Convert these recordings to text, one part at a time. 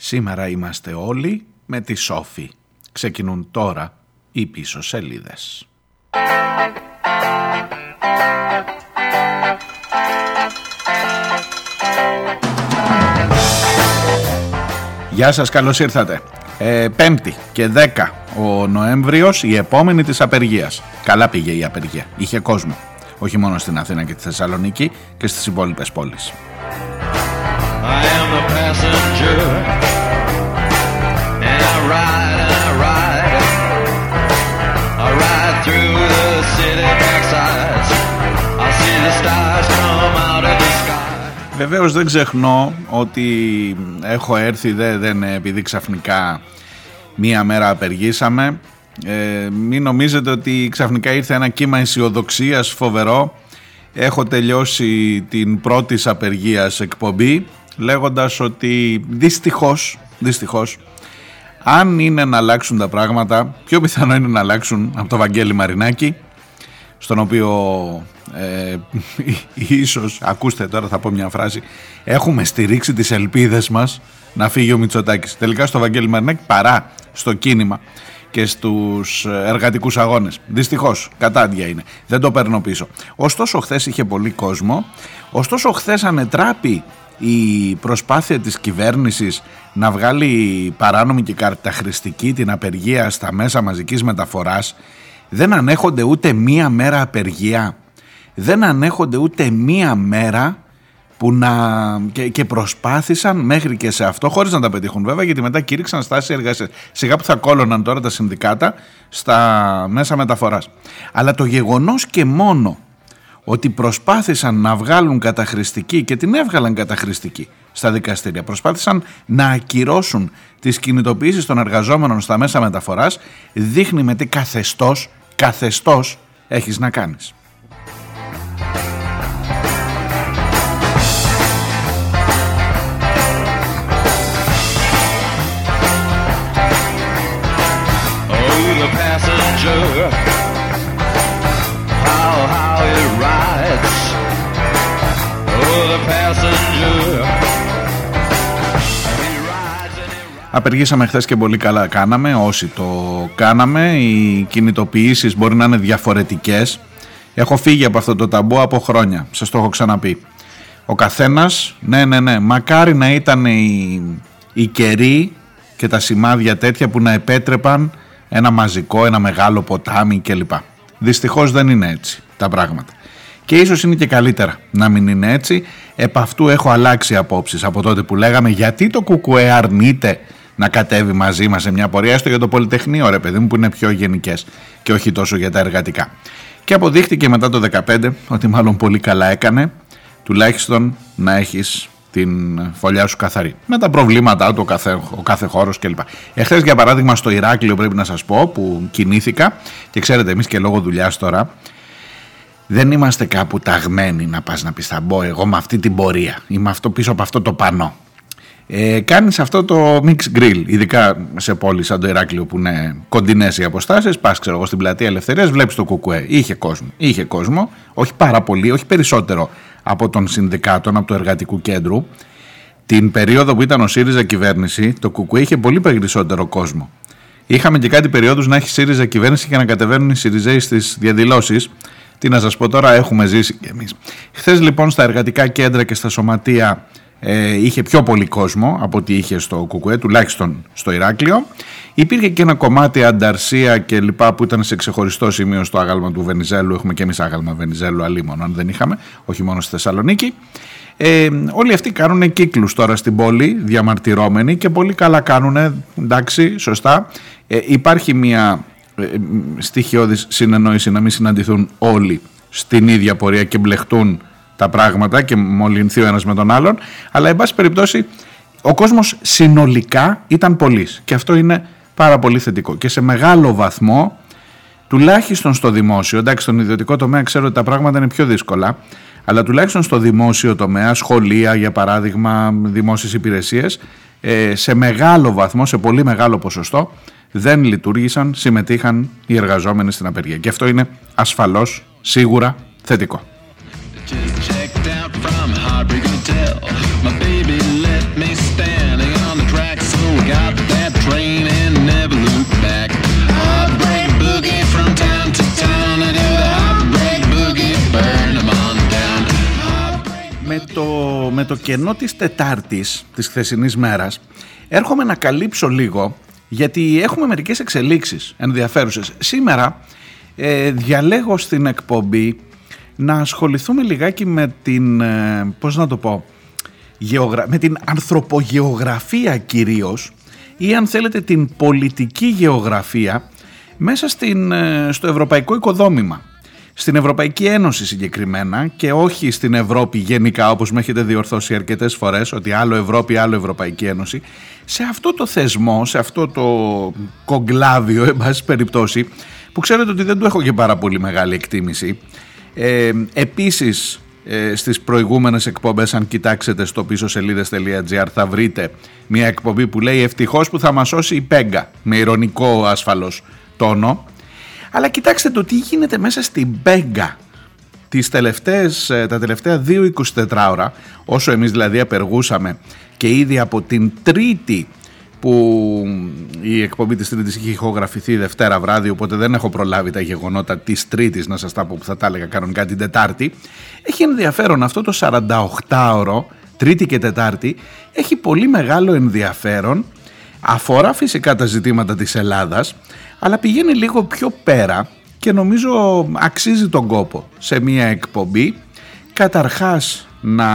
Σήμερα είμαστε όλοι με τη Σόφη. Ξεκινούν τώρα οι πίσω σελίδες. Γεια σας, καλώς ήρθατε. Ε, πέμπτη και 10 ο Νοέμβριος, η επόμενη της απεργίας. Καλά πήγε η απεργία, είχε κόσμο. Όχι μόνο στην Αθήνα και τη Θεσσαλονίκη και στις υπόλοιπες πόλεις. Βεβαίως δεν ξεχνώ ότι έχω έρθει δεν, δεν επειδή ξαφνικά μία μέρα απεργήσαμε ε, μην νομίζετε ότι ξαφνικά ήρθε ένα κύμα αισιοδοξίας φοβερό. Έχω τελειώσει την πρώτη απεργίας εκπομπή λέγοντας ότι δυστυχώς, δυστυχώς αν είναι να αλλάξουν τα πράγματα πιο πιθανό είναι να αλλάξουν από το Βαγγέλη Μαρινάκη στον οποίο ε, ίσως, ακούστε τώρα θα πω μια φράση, έχουμε στηρίξει τις ελπίδες μας να φύγει ο Μητσοτάκης. Τελικά στο Βαγγέλη Μαρινάκη παρά στο κίνημα και στους εργατικούς αγώνες. Δυστυχώς, κατάντια είναι. Δεν το παίρνω πίσω. Ωστόσο, χθες είχε πολύ κόσμο. Ωστόσο, χθες ανετράπη η προσπάθεια της κυβέρνησης να βγάλει παράνομη και καρταχρηστική την απεργία στα μέσα μαζικής μεταφοράς δεν ανέχονται ούτε μία μέρα απεργία δεν ανέχονται ούτε μία μέρα που να και, και προσπάθησαν μέχρι και σε αυτό χωρίς να τα πετύχουν βέβαια γιατί μετά κήρυξαν στάση εργασίας. Σιγά που θα κόλωναν τώρα τα συνδικάτα στα μέσα μεταφοράς. Αλλά το γεγονός και μόνο ότι προσπάθησαν να βγάλουν καταχρηστική και την έβγαλαν καταχρηστική στα δικαστήρια. Προσπάθησαν να ακυρώσουν τις κινητοποιήσεις των εργαζόμενων στα μέσα μεταφοράς δείχνει με τι καθεστώς, καθεστώς έχεις να κάνεις. Απεργήσαμε χθες και πολύ καλά κάναμε, όσοι το κάναμε. Οι κινητοποιήσεις μπορεί να είναι διαφορετικές. Έχω φύγει από αυτό το ταμπού από χρόνια, σας το έχω ξαναπεί. Ο καθένας, ναι ναι ναι, μακάρι να ήταν οι, οι καιροί και τα σημάδια τέτοια που να επέτρεπαν ένα μαζικό, ένα μεγάλο ποτάμι κλπ. Δυστυχώς δεν είναι έτσι τα πράγματα. Και ίσως είναι και καλύτερα να μην είναι έτσι. Επ' αυτού έχω αλλάξει απόψεις από τότε που λέγαμε γιατί το κουκουέ αρνείται να κατέβει μαζί μας σε μια πορεία έστω για το Πολυτεχνείο ρε παιδί μου που είναι πιο γενικές και όχι τόσο για τα εργατικά. Και αποδείχτηκε μετά το 2015 ότι μάλλον πολύ καλά έκανε τουλάχιστον να έχεις την φωλιά σου καθαρή. Με τα προβλήματά του ο κάθε, ο κάθε χώρος κλπ. Εχθές για παράδειγμα στο Ηράκλειο πρέπει να σας πω που κινήθηκα και ξέρετε εμείς και λόγω δουλειάς τώρα δεν είμαστε κάπου ταγμένοι να πας να πεις θα μπω εγώ με αυτή την πορεία ή με αυτό πίσω από αυτό το πανό. Ε, κάνεις αυτό το mix grill, ειδικά σε πόλεις σαν το Ηράκλειο που είναι κοντινές οι αποστάσεις, πας ξέρω εγώ στην πλατεία Ελευθερίας, βλέπεις το κουκουέ, είχε κόσμο, είχε κόσμο, όχι πάρα πολύ, όχι περισσότερο από τον συνδικάτων, από το εργατικού κέντρου. Την περίοδο που ήταν ο ΣΥΡΙΖΑ κυβέρνηση, το κουκουέ είχε πολύ περισσότερο κόσμο. Είχαμε και κάτι περίοδους να έχει ΣΥΡΙΖΑ κυβέρνηση και να κατεβαίνουν οι ΣΥΡΙΖΑΙ στις διαδηλώσεις. Τι να σας πω τώρα, έχουμε ζήσει κι εμείς. Χθες λοιπόν στα εργατικά κέντρα και στα σωματεία ε, είχε πιο πολύ κόσμο από ό,τι είχε στο Κουκουέ, τουλάχιστον στο Ηράκλειο. Υπήρχε και ένα κομμάτι ανταρσία και λοιπά που ήταν σε ξεχωριστό σημείο στο άγαλμα του Βενιζέλου. Έχουμε και εμείς άγαλμα Βενιζέλου, αλίμονο, αν δεν είχαμε, όχι μόνο στη Θεσσαλονίκη. Ε, όλοι αυτοί κάνουν κύκλους τώρα στην πόλη, διαμαρτυρώμενοι και πολύ καλά κάνουν, εντάξει, σωστά. Ε, υπάρχει μια ε, στοιχειώδης συνεννόηση να μην συναντηθούν όλοι στην ίδια πορεία και μπλεχτούν τα πράγματα και μολυνθεί ο ένας με τον άλλον, αλλά εν πάση περιπτώσει ο κόσμος συνολικά ήταν πολλής και αυτό είναι πάρα πολύ θετικό. Και σε μεγάλο βαθμό τουλάχιστον στο δημόσιο, εντάξει στον ιδιωτικό τομέα ξέρω ότι τα πράγματα είναι πιο δύσκολα, αλλά τουλάχιστον στο δημόσιο τομέα, σχολεία για παράδειγμα, δημόσιες υπηρεσίες, ε, σε μεγάλο βαθμό, σε πολύ μεγάλο ποσοστό δεν λειτουργήσαν, συμμετείχαν οι εργαζόμενοι στην απεργία. Και αυτό είναι ασφαλώς, σίγουρα, θετικό. Το, με το κενό της Τετάρτης, της χθεσινής μέρας, έρχομαι να καλύψω λίγο γιατί έχουμε μερικές εξελίξεις ενδιαφέρουσες. Σήμερα ε, διαλέγω στην εκπομπή να ασχοληθούμε λιγάκι με την, ε, πώς να το πω, με την ανθρωπογεωγραφία κυρίως ή αν θέλετε την πολιτική γεωγραφία μέσα στην, ε, στο ευρωπαϊκό οικοδόμημα. Στην Ευρωπαϊκή Ένωση συγκεκριμένα και όχι στην Ευρώπη γενικά όπως με έχετε διορθώσει αρκετές φορές ότι άλλο Ευρώπη, άλλο Ευρωπαϊκή Ένωση. Σε αυτό το θεσμό, σε αυτό το κογκλάβιο, εν πάση περιπτώσει, που ξέρετε ότι δεν του έχω και πάρα πολύ μεγάλη εκτίμηση. Ε, επίσης ε, στις προηγούμενες εκπομπές αν κοιτάξετε στο πίσω σελίδες.gr θα βρείτε μια εκπομπή που λέει ευτυχώς που θα μας σώσει η Πέγκα με ηρωνικό ασφαλώς τόνο αλλά κοιτάξτε το τι γίνεται μέσα στην Πέγκα τις τελευταίες, ε, τα τελευταία 2-24 ώρα όσο εμείς δηλαδή απεργούσαμε και ήδη από την τρίτη που η εκπομπή της Τρίτης είχε ηχογραφηθεί Δευτέρα βράδυ οπότε δεν έχω προλάβει τα γεγονότα της Τρίτης να σας τα πω που θα τα έλεγα κανονικά την Τετάρτη έχει ενδιαφέρον αυτό το 48ωρο Τρίτη και Τετάρτη έχει πολύ μεγάλο ενδιαφέρον αφορά φυσικά τα ζητήματα της Ελλάδας αλλά πηγαίνει λίγο πιο πέρα και νομίζω αξίζει τον κόπο σε μια εκπομπή καταρχάς να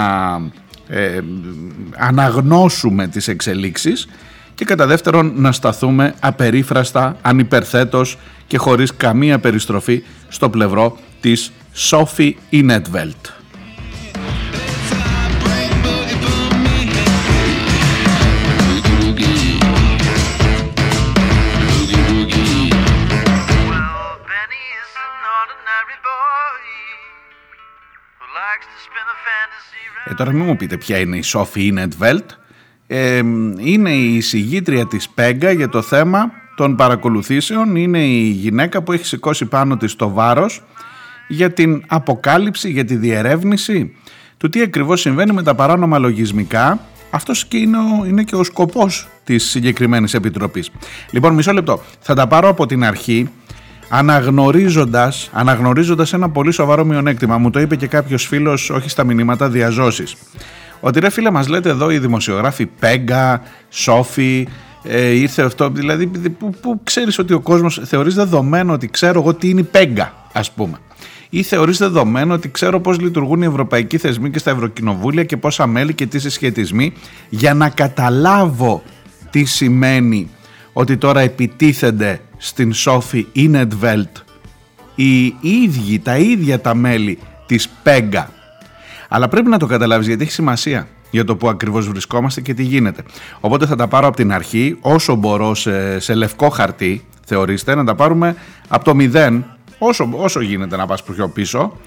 ε, αναγνώσουμε τις εξελίξεις και κατά δεύτερον να σταθούμε απερίφραστα, ανυπερθέτως και χωρίς καμία περιστροφή στο πλευρό της Σόφι Ινέτβελτ. Ε, τώρα μην μου πείτε ποια είναι η Σόφι Ινέτβελτ είναι η συγγήτρια της Πέγκα για το θέμα των παρακολουθήσεων. Είναι η γυναίκα που έχει σηκώσει πάνω της το βάρος για την αποκάλυψη, για τη διερεύνηση του τι ακριβώς συμβαίνει με τα παράνομα λογισμικά. Αυτός και είναι, ο, είναι και ο σκοπός της συγκεκριμένης επιτροπής. Λοιπόν, μισό λεπτό. Θα τα πάρω από την αρχή αναγνωρίζοντας, αναγνωρίζοντας ένα πολύ σοβαρό μειονέκτημα. Μου το είπε και κάποιος φίλος, όχι στα μηνύματα, διαζώσεις. Ότι ρε φίλε μας λέτε εδώ οι δημοσιογράφοι Πέγκα, Σόφι, ε, ήρθε αυτό, δηλαδή που, που ξέρεις ότι ο κόσμος θεωρείς δεδομένο ότι ξέρω εγώ τι είναι η Πέγκα ας πούμε ή θεωρείς δεδομένο ότι ξέρω πώς λειτουργούν οι ευρωπαϊκοί θεσμοί και στα ευρωκοινοβούλια και πόσα μέλη και τι συσχετισμοί για να καταλάβω τι σημαίνει ότι τώρα επιτίθενται στην Σόφι Ινετβέλτ οι ίδιοι, τα ίδια τα μέλη της Πέγκα αλλά πρέπει να το καταλάβεις γιατί έχει σημασία για το που ακριβώς βρισκόμαστε και τι γίνεται. Οπότε θα τα πάρω από την αρχή, όσο μπορώ σε, σε λευκό χαρτί, θεωρήστε, να τα πάρουμε από το μηδέν, όσο, όσο γίνεται να πας πιο πίσω.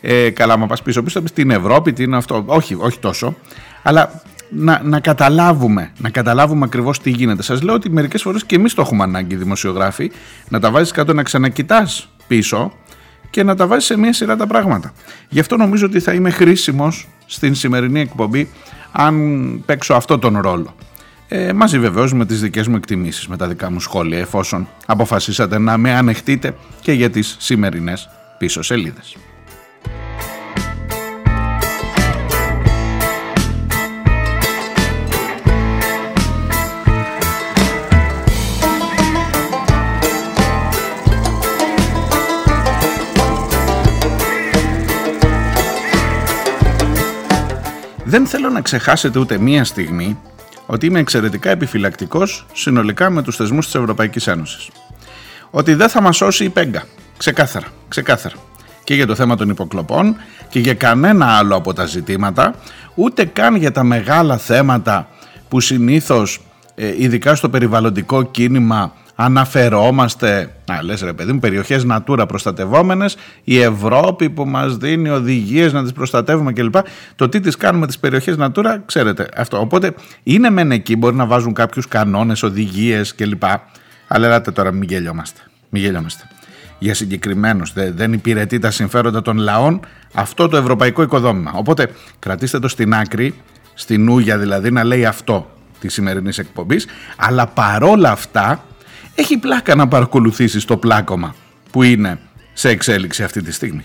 Ε, καλά, μα πας πίσω πίσω, στην Ευρώπη, τι είναι αυτό. Όχι, όχι τόσο. Αλλά να, να καταλάβουμε, να καταλάβουμε ακριβώς τι γίνεται. Σας λέω ότι μερικές φορές και εμείς το έχουμε ανάγκη, δημοσιογράφοι, να τα βάζεις κάτω να ξανακοιτάς πίσω και να τα βάζεις σε μια σειρά τα πράγματα. Γι' αυτό νομίζω ότι θα είμαι χρήσιμος στην σημερινή εκπομπή αν παίξω αυτό τον ρόλο. Ε, μαζί βεβαίως με τις δικές μου εκτιμήσεις, με τα δικά μου σχόλια, εφόσον αποφασίσατε να με ανεχτείτε και για τις σημερινές πίσω σελίδες. Δεν θέλω να ξεχάσετε ούτε μία στιγμή ότι είμαι εξαιρετικά επιφυλακτικός συνολικά με τους θεσμούς της Ευρωπαϊκής Ένωσης. Ότι δεν θα μας σώσει η Πέγκα. Ξεκάθαρα, ξεκάθαρα. Και για το θέμα των υποκλοπών και για κανένα άλλο από τα ζητήματα, ούτε καν για τα μεγάλα θέματα που συνήθως, ε, ειδικά στο περιβαλλοντικό κίνημα, αναφερόμαστε, να λες ρε παιδί μου, περιοχές Natura προστατευόμενες, η Ευρώπη που μας δίνει οδηγίες να τις προστατεύουμε κλπ. Το τι τις κάνουμε τις περιοχές Natura, ξέρετε αυτό. Οπότε είναι μεν εκεί, μπορεί να βάζουν κάποιους κανόνες, οδηγίες κλπ. Αλλά ελάτε τώρα, μην γελιόμαστε. Μην γελιόμαστε. Για συγκεκριμένους, δεν υπηρετεί τα συμφέροντα των λαών αυτό το ευρωπαϊκό οικοδόμημα. Οπότε κρατήστε το στην άκρη, στην ούγια δηλαδή, να λέει αυτό της σημερινής εκπομπής, αλλά παρόλα αυτά έχει πλάκα να παρακολουθήσεις το πλάκωμα που είναι σε εξέλιξη αυτή τη στιγμή.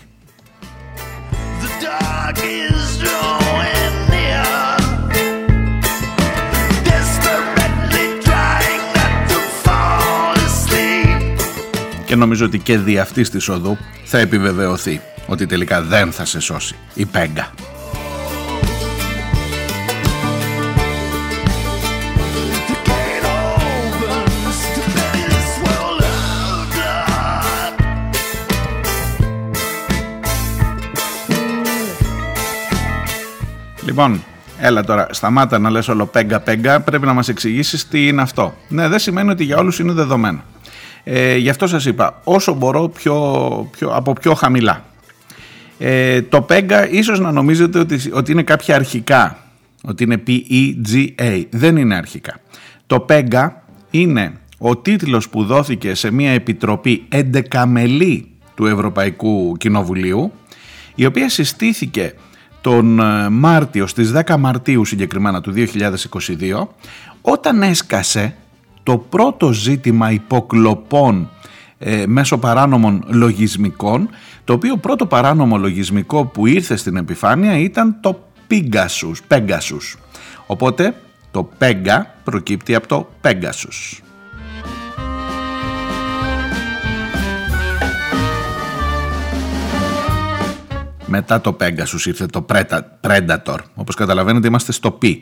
Και νομίζω ότι και δι' αυτής της οδού θα επιβεβαιωθεί ότι τελικά δεν θα σε σώσει η Πέγκα. Λοιπόν, έλα τώρα, σταμάτα να λες όλο πέγκα πέγκα, πρέπει να μας εξηγήσεις τι είναι αυτό. Ναι, δεν σημαίνει ότι για όλους είναι δεδομένο. Ε, γι' αυτό σας είπα, όσο μπορώ πιο, πιο, από πιο χαμηλά. Ε, το πέγκα ίσως να νομίζετε ότι, ότι είναι κάποια αρχικά, ότι είναι P-E-G-A, δεν είναι αρχικά. Το πέγκα είναι ο τίτλος που δόθηκε σε μια επιτροπή 11 μελή του Ευρωπαϊκού Κοινοβουλίου, η οποία συστήθηκε τον ε, Μάρτιο, στις 10 Μαρτίου συγκεκριμένα του 2022, όταν έσκασε το πρώτο ζήτημα υποκλοπών ε, μέσω παράνομων λογισμικών, το οποίο πρώτο παράνομο λογισμικό που ήρθε στην επιφάνεια ήταν το Pegasus. Pegasus. Οπότε το Pega προκύπτει από το Pegasus. Μετά το Pegasus ήρθε το Predator. Όπως καταλαβαίνετε είμαστε στο P.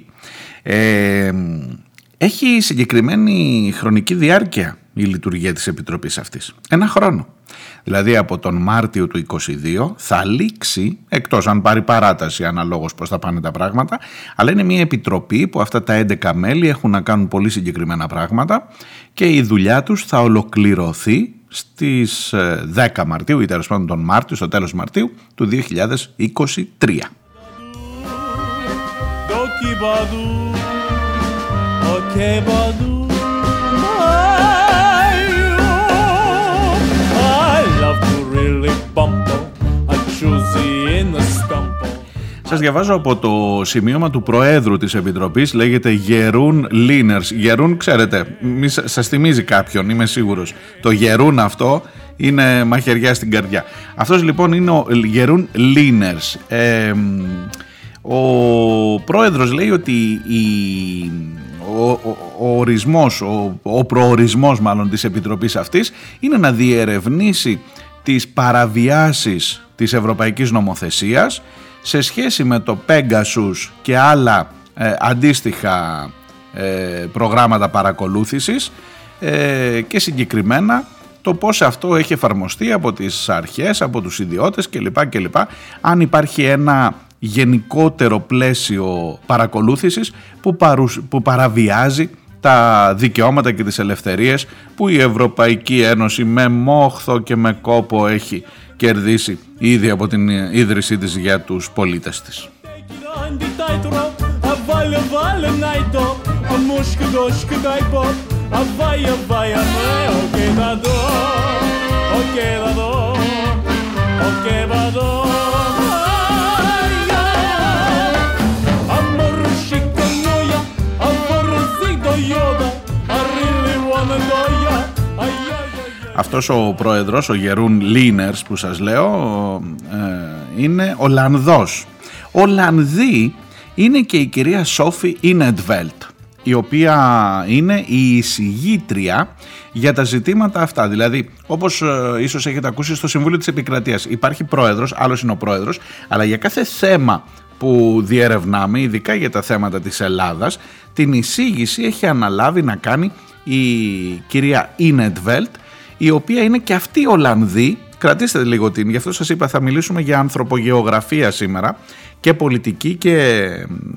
Ε, έχει συγκεκριμένη χρονική διάρκεια η λειτουργία της Επιτροπής αυτής. Ένα χρόνο. Δηλαδή από τον Μάρτιο του 2022 θα λήξει, εκτός αν πάρει παράταση αναλόγως πώς θα πάνε τα πράγματα, αλλά είναι μια επιτροπή που αυτά τα 11 μέλη έχουν να κάνουν πολύ συγκεκριμένα πράγματα και η δουλειά τους θα ολοκληρωθεί στις 10 ε, Μαρτίου ή τέλος πάντων τον Μάρτιο, στο τέλος Μαρτίου του 2023. Σας διαβάζω από το σημείωμα του Προέδρου της Επιτροπής, λέγεται Γερούν Λίνερς. Γερούν, ξέρετε, μη σας θυμίζει κάποιον, είμαι σίγουρος. Το Γερούν αυτό είναι μαχαιριά στην καρδιά. Αυτός λοιπόν είναι ο Γερούν Λίνερς. ο Πρόεδρος λέει ότι η, ο, ο, ο ορισμός, ο, ο προορισμός μάλλον της Επιτροπής αυτής είναι να διερευνήσει τις παραβιάσεις της Ευρωπαϊκής Νομοθεσίας σε σχέση με το Pegasus και άλλα ε, αντίστοιχα ε, προγράμματα παρακολούθησης ε, και συγκεκριμένα το πώς αυτό έχει εφαρμοστεί από τις αρχές, από τους ιδιώτες κλπ. κλπ. Αν υπάρχει ένα γενικότερο πλαίσιο παρακολούθησης που, που παραβιάζει τα δικαιώματα και τις ελευθερίες που η Ευρωπαϊκή Ένωση με μόχθο και με κόπο έχει κερδίσει ήδη από την ίδρυσή της για τους πολίτες της. Αυτός ο πρόεδρος, ο Γερούν Λίνερς που σας λέω, ε, είναι Ολλανδός. Ολλανδή είναι και η κυρία Σόφι Ινετβέλτ, η οποία είναι η εισηγήτρια για τα ζητήματα αυτά. Δηλαδή, όπως ε, ίσως έχετε ακούσει στο Συμβούλιο της Επικρατείας, υπάρχει πρόεδρος, άλλος είναι ο πρόεδρος, αλλά για κάθε θέμα που διερευνάμε, ειδικά για τα θέματα της Ελλάδας, την εισήγηση έχει αναλάβει να κάνει η κυρία Ινετβέλτ, η οποία είναι και αυτή Ολλανδή. Κρατήστε λίγο την, γι' αυτό σας είπα θα μιλήσουμε για ανθρωπογεωγραφία σήμερα και πολιτική και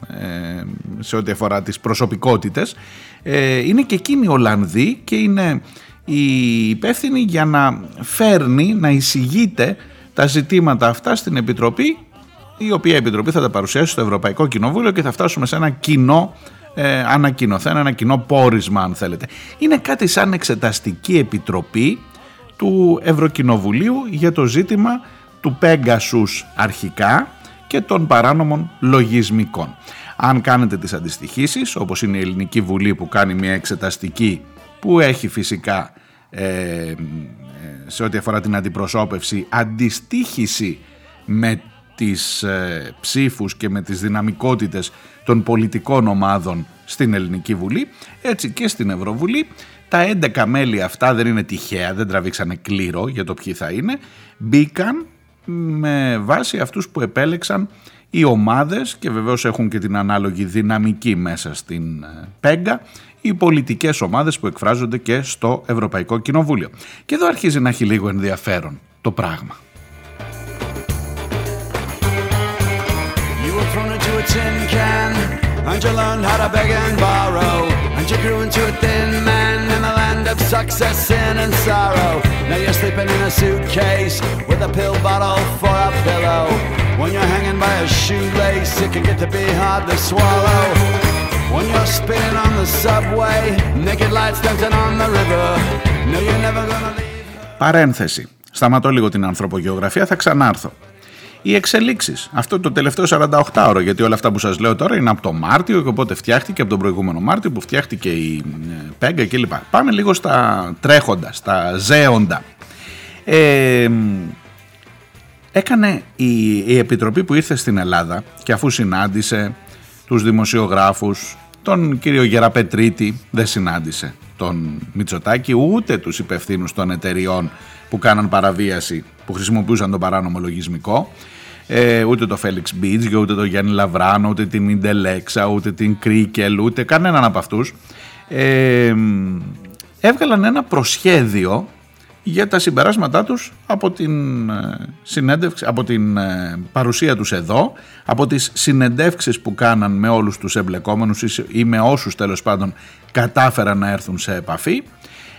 ε, σε ό,τι αφορά τις προσωπικότητες. Ε, είναι και εκείνη Ολλανδή και είναι η υπεύθυνη για να φέρνει, να εισηγείται τα ζητήματα αυτά στην Επιτροπή η οποία Επιτροπή θα τα παρουσιάσει στο Ευρωπαϊκό Κοινοβούλιο και θα φτάσουμε σε ένα κοινό ε, ανακοινωθέν, ένα κοινό πόρισμα αν θέλετε. Είναι κάτι σαν εξεταστική επιτροπή του Ευρωκοινοβουλίου για το ζήτημα του Pegasus αρχικά και των παράνομων λογισμικών. Αν κάνετε τις αντιστοιχήσεις, όπως είναι η Ελληνική Βουλή που κάνει μια εξεταστική που έχει φυσικά ε, σε ό,τι αφορά την αντιπροσώπευση αντιστήχηση με τις ε, ψήφους και με τις δυναμικότητες των πολιτικών ομάδων στην Ελληνική Βουλή, έτσι και στην Ευρωβουλή. Τα 11 μέλη αυτά δεν είναι τυχαία, δεν τραβήξανε κλήρο για το ποιοι θα είναι, μπήκαν με βάση αυτούς που επέλεξαν οι ομάδες και βεβαίως έχουν και την ανάλογη δυναμική μέσα στην ε, Πέγκα οι πολιτικές ομάδες που εκφράζονται και στο Ευρωπαϊκό Κοινοβούλιο. Και εδώ αρχίζει να έχει λίγο ενδιαφέρον το πράγμα. And you learned how to beg and borrow And you grew into a thin man in the land of success, sin and sorrow Now you're sleeping in a suitcase with a pill bottle for a pillow When you're hanging by a shoelace it can get to be hard to swallow When you're spinning on the subway Naked lights dancing on the river No you're never gonna leave Παρένθεση. Σταματώ λίγο την ανθρωπογεωγραφία, θα ξανάρθω Οι εξελίξεις. Αυτό το τελευταίο 48ωρο, γιατί όλα αυτά που σας λέω τώρα είναι από το Μάρτιο και οπότε φτιάχτηκε από τον προηγούμενο Μάρτιο που φτιάχτηκε η ε, Πέγκα κλπ. Πάμε λίγο στα τρέχοντα, στα ζέοντα. Ε, έκανε η, η Επιτροπή που ήρθε στην Ελλάδα και αφού συνάντησε τους δημοσιογράφους, τον κύριο Γεραπετρίτη δεν συνάντησε τον Μητσοτάκη ούτε τους υπευθύνους των εταιριών που κάναν παραβίαση που χρησιμοποιούσαν τον παράνομο λογισμικό ε, ούτε το Φέλιξ Μπίτζιο, ούτε το Γιάννη Λαβράνο, ούτε την Ιντελέξα, ούτε την Κρίκελ, ούτε κανέναν από αυτούς ε, έβγαλαν ένα προσχέδιο για τα συμπεράσματά τους από την, ε, συνέντευξη, από την ε, παρουσία τους εδώ, από τις συνεντεύξεις που κάναν με όλους τους εμπλεκόμενους ή με όσους τέλος πάντων κατάφεραν να έρθουν σε επαφή.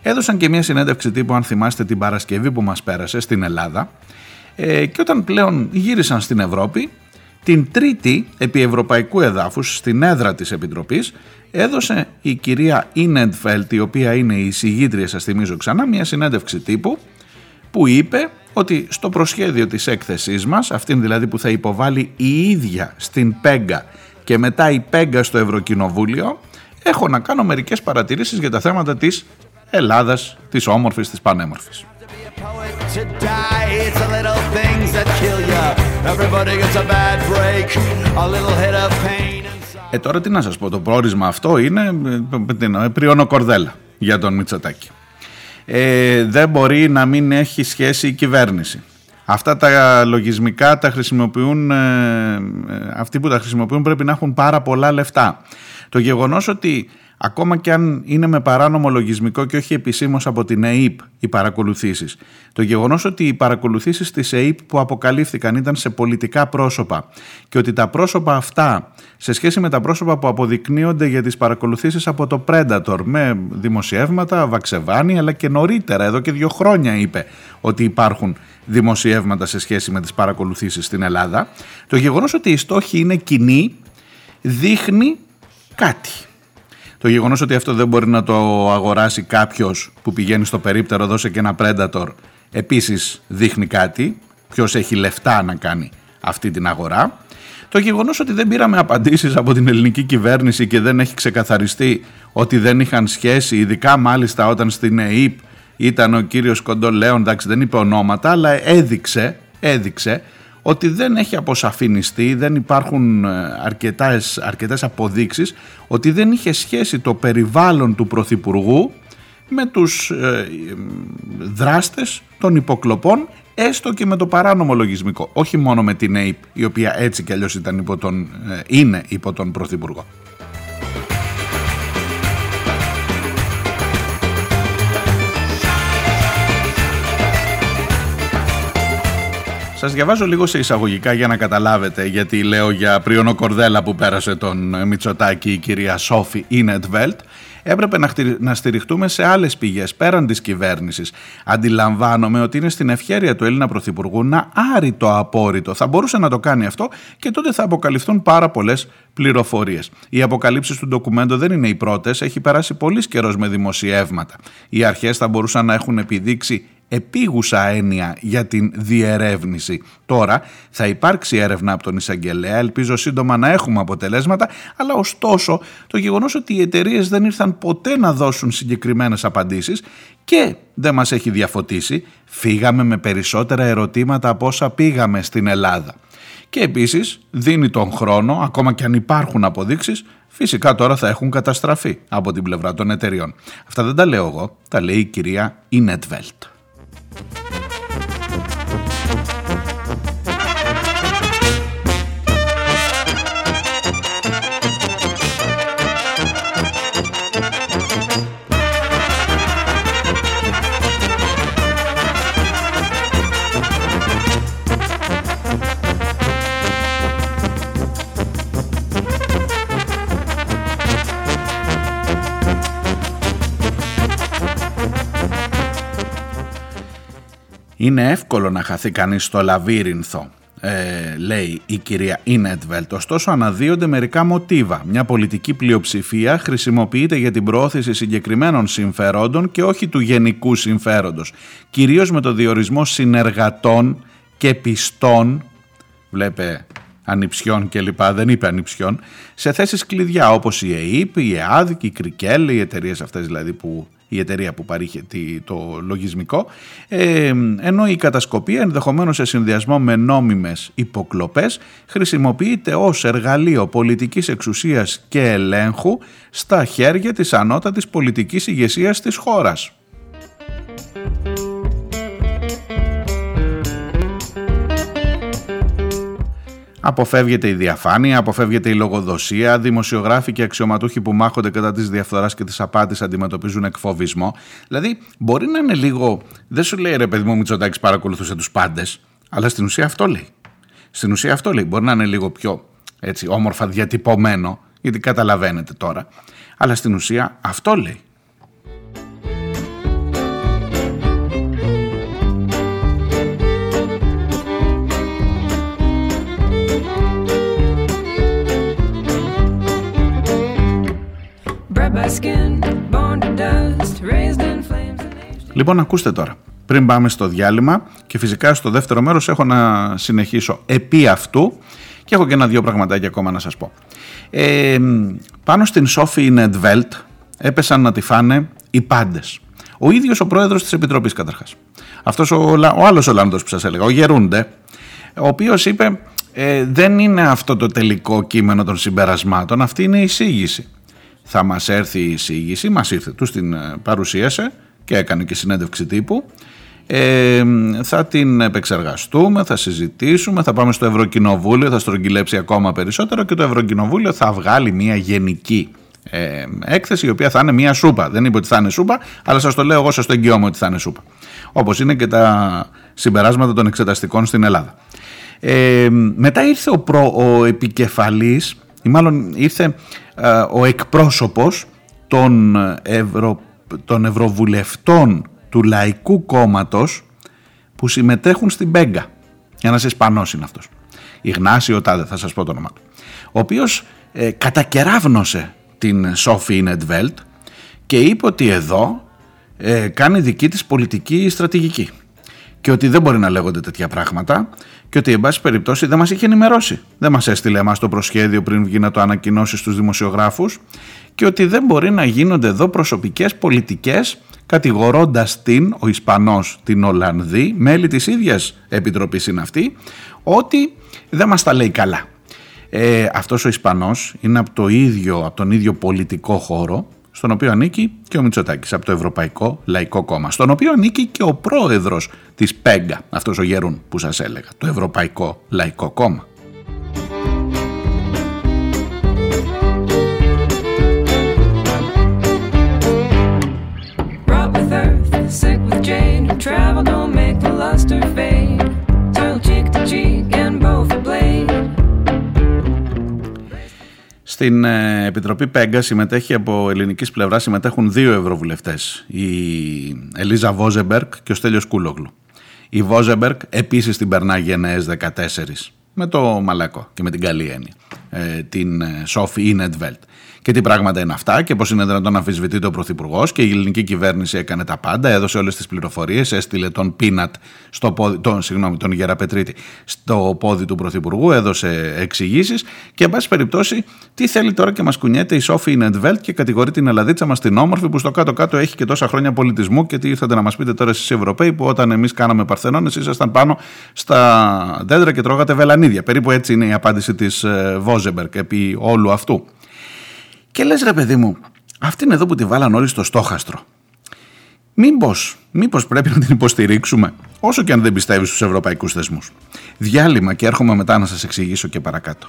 Έδωσαν και μια συνέντευξη τύπου, αν θυμάστε, την Παρασκευή που μας πέρασε στην Ελλάδα, ε, και όταν πλέον γύρισαν στην Ευρώπη, την τρίτη επί ευρωπαϊκού εδάφους στην έδρα της Επιτροπής έδωσε η κυρία Ίνεντφελτ, η οποία είναι η συγγήτρια, σας θυμίζω ξανά, μια συνέντευξη τύπου που είπε ότι στο προσχέδιο της έκθεσής μας, αυτήν δηλαδή που θα υποβάλει η ίδια στην Πέγκα και μετά η Πέγκα στο Ευρωκοινοβούλιο, έχω να κάνω μερικές παρατηρήσεις για τα θέματα της Ελλάδας, της όμορφης, της πανέμορφης. Ε, τώρα τι να σας πω, το πρόορισμα αυτό είναι ε, πριόνο κορδέλα για τον Μητσοτάκη. Ε, δεν μπορεί να μην έχει σχέση η κυβέρνηση. Αυτά τα λογισμικά τα χρησιμοποιούν, ε, ε, αυτοί που τα χρησιμοποιούν πρέπει να έχουν πάρα πολλά λεφτά. Το γεγονός ότι ακόμα και αν είναι με παράνομο λογισμικό και όχι επισήμως από την ΕΕΠ οι παρακολουθήσεις. Το γεγονός ότι οι παρακολουθήσεις της ΕΕΠ που αποκαλύφθηκαν ήταν σε πολιτικά πρόσωπα και ότι τα πρόσωπα αυτά σε σχέση με τα πρόσωπα που αποδεικνύονται για τις παρακολουθήσεις από το Predator με δημοσιεύματα, Βαξεβάνη αλλά και νωρίτερα εδώ και δύο χρόνια είπε ότι υπάρχουν δημοσιεύματα σε σχέση με τις παρακολουθήσεις στην Ελλάδα. Το γεγονός ότι οι στόχοι είναι κοινοί δείχνει κάτι. Το γεγονός ότι αυτό δεν μπορεί να το αγοράσει κάποιος που πηγαίνει στο περίπτερο, δώσε και ένα Predator, επίσης δείχνει κάτι. Ποιος έχει λεφτά να κάνει αυτή την αγορά. Το γεγονός ότι δεν πήραμε απαντήσεις από την ελληνική κυβέρνηση και δεν έχει ξεκαθαριστεί ότι δεν είχαν σχέση, ειδικά μάλιστα όταν στην ΕΕΠ ήταν ο κύριος Κοντολέον, εντάξει δεν είπε ονόματα, αλλά έδειξε, έδειξε ότι δεν έχει αποσαφινιστεί, δεν υπάρχουν ε, αρκετές, αρκετές αποδείξεις ότι δεν είχε σχέση το περιβάλλον του Πρωθυπουργού με τους ε, δράστες των υποκλοπών έστω και με το παράνομο λογισμικό. Όχι μόνο με την ΑΕΠ η οποία έτσι κι αλλιώς ήταν υπό τον, ε, είναι υπό τον Πρωθυπουργό. Σας διαβάζω λίγο σε εισαγωγικά για να καταλάβετε γιατί λέω για πριονό κορδέλα που πέρασε τον Μητσοτάκη η κυρία Σόφη Ινετβέλτ. Έπρεπε να στηριχτούμε σε άλλες πηγές πέραν της κυβέρνησης. Αντιλαμβάνομαι ότι είναι στην ευχέρεια του Έλληνα Πρωθυπουργού να άρει το απόρριτο. Θα μπορούσε να το κάνει αυτό και τότε θα αποκαλυφθούν πάρα πολλές πληροφορίες. Οι αποκαλύψεις του ντοκουμέντο δεν είναι οι πρώτες, έχει περάσει πολύς καιρός με δημοσιεύματα. Οι αρχές θα μπορούσαν να έχουν επιδείξει επίγουσα έννοια για την διερεύνηση. Τώρα θα υπάρξει έρευνα από τον εισαγγελέα, ελπίζω σύντομα να έχουμε αποτελέσματα, αλλά ωστόσο το γεγονός ότι οι εταιρείες δεν ήρθαν ποτέ να δώσουν συγκεκριμένες απαντήσεις και δεν μας έχει διαφωτίσει, φύγαμε με περισσότερα ερωτήματα από όσα πήγαμε στην Ελλάδα. Και επίσης δίνει τον χρόνο, ακόμα και αν υπάρχουν αποδείξεις, φυσικά τώρα θα έχουν καταστραφεί από την πλευρά των εταιριών. Αυτά δεν τα λέω εγώ, τα λέει η κυρία Ινετβέλτ. Είναι εύκολο να χαθεί κανείς στο λαβύρινθο, ε, λέει η κυρία Ίνετβελτ. Ωστόσο αναδύονται μερικά μοτίβα. Μια πολιτική πλειοψηφία χρησιμοποιείται για την προώθηση συγκεκριμένων συμφερόντων και όχι του γενικού συμφέροντος. Κυρίως με το διορισμό συνεργατών και πιστών, βλέπε ανιψιών κλπ. Δεν είπε ανιψιών, σε θέσεις κλειδιά όπως η ΕΕΠ, η ΕΑΔ, η Κρικέλ, οι εταιρείες αυτές δηλαδή που η εταιρεία που παρήχε το λογισμικό, ε, ενώ η κατασκοπία ενδεχομένως σε συνδυασμό με νόμιμες υποκλοπές χρησιμοποιείται ως εργαλείο πολιτικής εξουσίας και ελέγχου στα χέρια της ανώτατης πολιτικής ηγεσίας της χώρας. Αποφεύγεται η διαφάνεια, αποφεύγεται η λογοδοσία, δημοσιογράφοι και αξιωματούχοι που μάχονται κατά της διαφθοράς και της απάτης αντιμετωπίζουν εκφοβισμό. Δηλαδή, μπορεί να είναι λίγο. Δεν σου λέει ρε παιδί μου, Μητσοτάκης παρακολουθούσε τους πάντες, αλλά στην ουσία αυτό λέει. Στην ουσία αυτό λέει. Μπορεί να είναι λίγο πιο έτσι, όμορφα διατυπωμένο, γιατί καταλαβαίνετε τώρα. Αλλά στην ουσία αυτό λέει. Λοιπόν, ακούστε τώρα. Πριν πάμε στο διάλειμμα και φυσικά στο δεύτερο μέρος έχω να συνεχίσω επί αυτού και έχω και ένα-δυο πραγματάκια ακόμα να σας πω. Ε, πάνω στην Σόφι Νετβέλτ έπεσαν να τη φάνε οι πάντες. Ο ίδιος ο πρόεδρος της Επιτροπής καταρχάς. Αυτός ο, ο άλλος Ολλανδός που σας έλεγα, ο Γερούντε, ο οποίος είπε ε, δεν είναι αυτό το τελικό κείμενο των συμπερασμάτων, αυτή είναι η εισήγηση θα μας έρθει η εισήγηση, μας ήρθε, τους την ε, παρουσίασε και έκανε και συνέντευξη τύπου. Ε, θα την επεξεργαστούμε, θα συζητήσουμε, θα πάμε στο Ευρωκοινοβούλιο, θα στρογγυλέψει ακόμα περισσότερο και το Ευρωκοινοβούλιο θα βγάλει μια γενική ε, έκθεση η οποία θα είναι μια σούπα. Δεν είπε ότι θα είναι σούπα, αλλά σας το λέω εγώ, σας το εγγυώμαι ότι θα είναι σούπα. Όπως είναι και τα συμπεράσματα των εξεταστικών στην Ελλάδα. Ε, μετά ήρθε ο, προ, ο επικεφαλής, ή μάλλον ήρθε ε, ο εκπρόσωπος των, Ευρω... των Ευρωβουλευτών του Λαϊκού Κόμματος που συμμετέχουν στην Μπέγκα. Ένας Ισπανός είναι αυτός. Ιγνάσιο Τάδε, θα σας πω το όνομα του. Ο οποίος ε, κατακεράβνωσε την Σόφι Νετβέλτ και είπε ότι εδώ ε, κάνει δική της πολιτική στρατηγική και ότι δεν μπορεί να λέγονται τέτοια πράγματα και ότι εν πάση περιπτώσει δεν μας είχε ενημερώσει. Δεν μας έστειλε εμάς το προσχέδιο πριν βγει να το ανακοινώσει στους δημοσιογράφους και ότι δεν μπορεί να γίνονται εδώ προσωπικές πολιτικές κατηγορώντας την, ο Ισπανός, την Ολλανδή, μέλη της ίδιας επιτροπής είναι αυτή, ότι δεν μας τα λέει καλά. Ε, αυτός ο Ισπανός είναι από, το ίδιο, από τον ίδιο πολιτικό χώρο στον οποίο ανήκει και ο Μητσοτάκης από το Ευρωπαϊκό Λαϊκό Κόμμα, στον οποίο ανήκει και ο πρόεδρος της ΠΕΓΚΑ, αυτός ο Γερούν που σας έλεγα, το Ευρωπαϊκό Λαϊκό Κόμμα. Στην ε, Επιτροπή Πέγκα συμμετέχει από ελληνικής πλευράς συμμετέχουν δύο ευρωβουλευτές. Η Ελίζα Βόζεμπερκ και ο Στέλιος Κούλογλου. Η Βόζεμπερκ επίσης την περνάει γενναίε 14 με το μαλακό και με την καλή έννοια. ε, την Σόφη Ινετβέλτ και τι πράγματα είναι αυτά και πώς είναι δυνατόν να αμφισβητείται ο Πρωθυπουργός. Και η ελληνική κυβέρνηση έκανε τα πάντα, έδωσε όλες τις πληροφορίες, έστειλε τον Πίνατ, στο πόδι, τον, συγγνώμη, τον Γεραπετρίτη στο πόδι του Πρωθυπουργού, έδωσε εξηγήσεις. Και, εν πάση περιπτώσει, τι θέλει τώρα και μας κουνιέται η Σόφη Νετβέλτ και κατηγορεί την Ελλαδίτσα μας την όμορφη που στο κάτω-κάτω έχει και τόσα χρόνια πολιτισμού. Και τι ήρθατε να μας πείτε τώρα εσείς Ευρωπαίοι που όταν εμείς κάναμε Παρθενώνε ήσασταν πάνω στα δέντρα και τρώγατε βελανίδια. Περίπου έτσι είναι η απάντηση της ε, Βόζεμπερκ επί όλου αυτού. Και λες ρε παιδί μου, αυτή είναι εδώ που τη βάλαν όλοι στο στόχαστρο. Μήπως, μήπως πρέπει να την υποστηρίξουμε, όσο και αν δεν πιστεύεις στους ευρωπαϊκούς θεσμούς. Διάλειμμα και έρχομαι μετά να σας εξηγήσω και παρακάτω.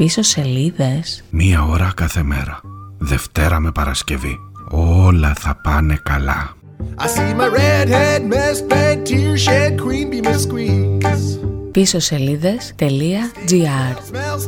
Πίσω σελίδες. Μία ώρα κάθε μέρα. Δευτέρα με Παρασκευή. Όλα θα πάνε καλά. I see my redhead bed tear shed queen be Miss Squeeze. Πίσω σελίδες.gr Smells,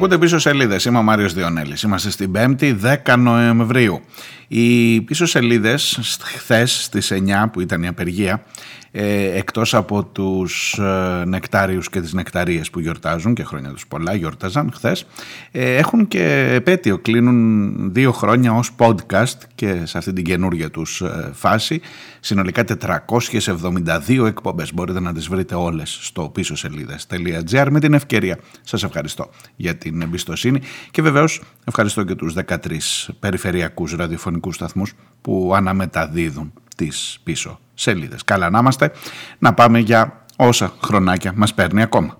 Ακούτε πίσω σελίδες. Είμαι ο Μάριος Διονέλης. Είμαστε στην 5η 10 Νοεμβρίου. Οι πίσω σελίδες, χθες στις 9 που ήταν η απεργία, ε, εκτός από τους ε, νεκτάριους και τις νεκταρίες που γιορτάζουν και χρόνια τους πολλά γιορτάζαν χθες ε, έχουν και επέτειο, κλείνουν δύο χρόνια ως podcast και σε αυτή την καινούργια τους ε, φάση συνολικά 472 εκπομπές μπορείτε να τις βρείτε όλες στο πίσω σελίδες.gr με την ευκαιρία σας ευχαριστώ για την εμπιστοσύνη και βεβαίως ευχαριστώ και τους 13 περιφερειακούς ραδιοφωνικούς σταθμούς που αναμεταδίδουν τις πίσω σελίδες. Καλά να είμαστε, να πάμε για όσα χρονάκια μας παίρνει ακόμα.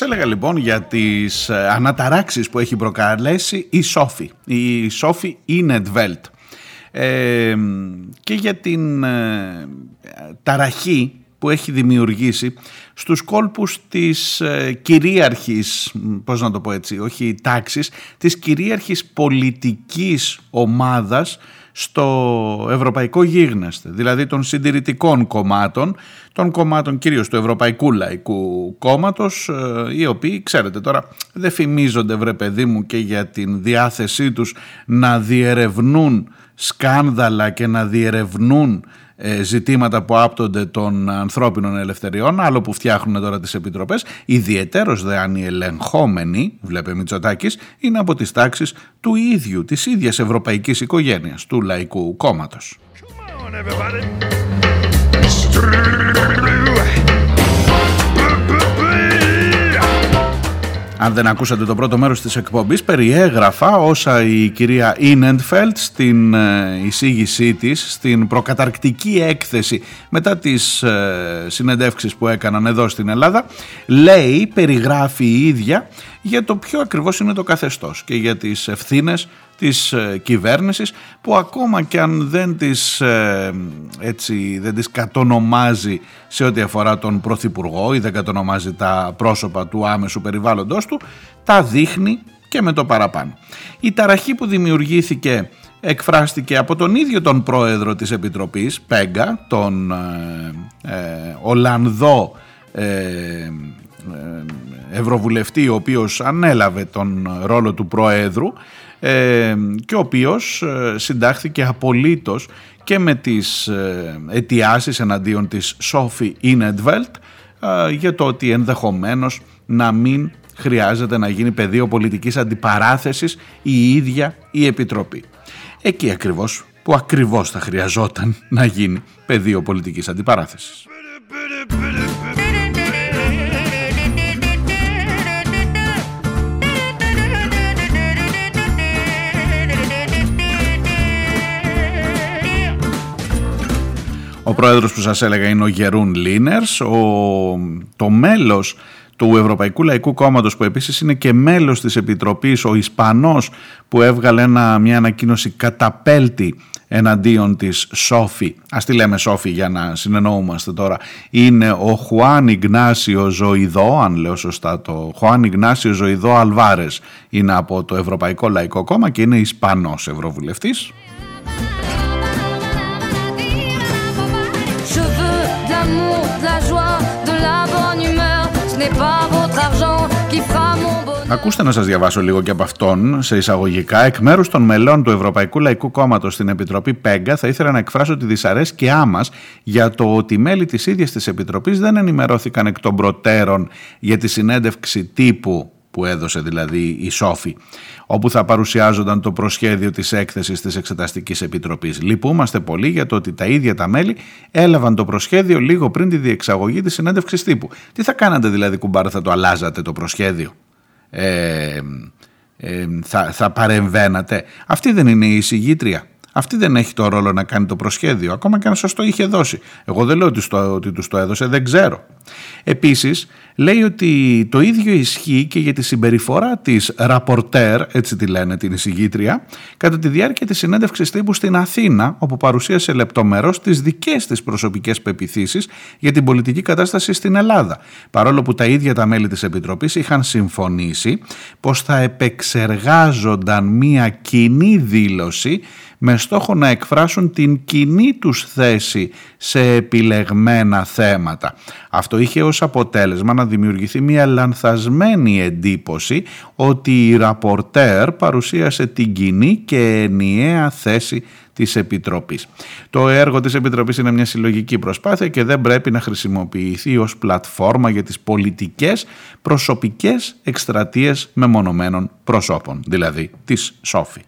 Έλεγα λοιπόν για τις ε, αναταράξεις που έχει προκαλέσει η Σόφη, η Σόφη Ινετβέλτ. Ε, και για την ε, ταραχή που έχει δημιουργήσει στους κόλπους της ε, κυρίαρχης, πώς να το πω έτσι, όχι τάξης, της κυρίαρχης πολιτικής ομάδας στο ευρωπαϊκό γίγνεσθε, δηλαδή των συντηρητικών κομμάτων, των κομμάτων κυρίως του Ευρωπαϊκού Λαϊκού Κόμματος, ε, οι οποίοι, ξέρετε τώρα, δεν φημίζονται βρε παιδί μου και για την διάθεσή τους να διερευνούν σκάνδαλα και να διερευνούν ε, ζητήματα που άπτονται των ανθρώπινων ελευθεριών, άλλο που φτιάχνουν τώρα τις επιτροπές, ιδιαιτέρως δε αν οι ελεγχόμενοι, βλέπε Μητσοτάκης, είναι από τις τάξεις του ίδιου, της ίδιας ευρωπαϊκής οικογένειας, του Λαϊκού Κόμματος. Αν δεν ακούσατε το πρώτο μέρος της εκπομπής, περιέγραφα όσα η κυρία Ίνεντφελτ στην ε, εισήγησή της, στην προκαταρκτική έκθεση μετά τις ε, συνεντεύξεις που έκαναν εδώ στην Ελλάδα, λέει, περιγράφει η ίδια για το ποιο ακριβώς είναι το καθεστώς και για τις ευθύνες της ε, κυβέρνησης που ακόμα και αν δεν τις, ε, έτσι, δεν τις κατονομάζει σε ό,τι αφορά τον Πρωθυπουργό ή δεν κατονομάζει τα πρόσωπα του άμεσου περιβάλλοντος του, τα δείχνει και με το παραπάνω. Η ταραχή που δημιουργήθηκε εκφράστηκε από τον ίδιο τον πρόεδρο της Επιτροπής, Πέγκα, τον ε, Ολλανδό Ευρωβουλευτή ο οποίος ανέλαβε τον ρόλο του Προέδρου ε, και ο οποίος ε, συντάχθηκε απολύτως και με τις ε, αιτιάσεις εναντίον της Σόφι Ινετβέλτ για το ότι ενδεχομένως να μην χρειάζεται να γίνει πεδίο πολιτικής αντιπαράθεσης η ίδια η Επιτροπή. Εκεί ακριβώς που ακριβώς θα χρειαζόταν να γίνει πεδίο πολιτικής αντιπαράθεσης. Ο πρόεδρος που σας έλεγα είναι ο Γερούν Λίνερς, ο, το μέλος του Ευρωπαϊκού Λαϊκού Κόμματος που επίσης είναι και μέλος της Επιτροπής, ο Ισπανός που έβγαλε ένα, μια ανακοίνωση καταπέλτη εναντίον της Σόφη, ας τη λέμε Σόφη για να συνεννοούμαστε τώρα, είναι ο Χουάν Ιγνάσιο Ζωηδό, αν λέω σωστά το Χουάν Ιγνάσιο Ζωηδό Αλβάρες. Είναι από το Ευρωπαϊκό Λαϊκό Κόμμα και είναι Ισπανός Ευρωβουλευτής. Ακούστε να σας διαβάσω λίγο και από αυτόν σε εισαγωγικά. Εκ μέρους των μελών του Ευρωπαϊκού Λαϊκού Κόμματος στην Επιτροπή ΠΕΓΚΑ θα ήθελα να εκφράσω τη δυσαρέσκειά μας για το ότι μέλη της ίδιας της Επιτροπής δεν ενημερώθηκαν εκ των προτέρων για τη συνέντευξη τύπου που έδωσε δηλαδή η Σόφη, όπου θα παρουσιάζονταν το προσχέδιο της έκθεσης της Εξεταστικής Επιτροπής. Λυπούμαστε πολύ για το ότι τα ίδια τα μέλη έλαβαν το προσχέδιο λίγο πριν τη διεξαγωγή της συνέντευξης τύπου. Τι θα κάνατε δηλαδή κουμπάρα, θα το αλλάζατε το προσχέδιο; Ε, ε, θα, θα παρεμβαίνατε. Αυτή δεν είναι η εισηγήτρια. Αυτή δεν έχει το ρόλο να κάνει το προσχέδιο, ακόμα και αν σας το είχε δώσει. Εγώ δεν λέω ότι, στο, ότι τους το έδωσε, δεν ξέρω. Επίσης, λέει ότι το ίδιο ισχύει και για τη συμπεριφορά της ραπορτέρ, έτσι τη λένε την εισηγήτρια, κατά τη διάρκεια της συνέντευξης τύπου στην Αθήνα, όπου παρουσίασε λεπτομερώς τις δικές της προσωπικές πεπιθήσεις για την πολιτική κατάσταση στην Ελλάδα. Παρόλο που τα ίδια τα μέλη της Επιτροπής είχαν συμφωνήσει πως θα επεξεργάζονταν μία κοινή δήλωση με στόχο να εκφράσουν την κοινή τους θέση σε επιλεγμένα θέματα. Αυτό είχε ως αποτέλεσμα να δημιουργηθεί μια λανθασμένη εντύπωση ότι η ραπορτέρ παρουσίασε την κοινή και ενιαία θέση της Επιτροπής. Το έργο της Επιτροπής είναι μια συλλογική προσπάθεια και δεν πρέπει να χρησιμοποιηθεί ως πλατφόρμα για τις πολιτικές προσωπικές εκστρατείες μεμονωμένων προσώπων, δηλαδή της Σόφη.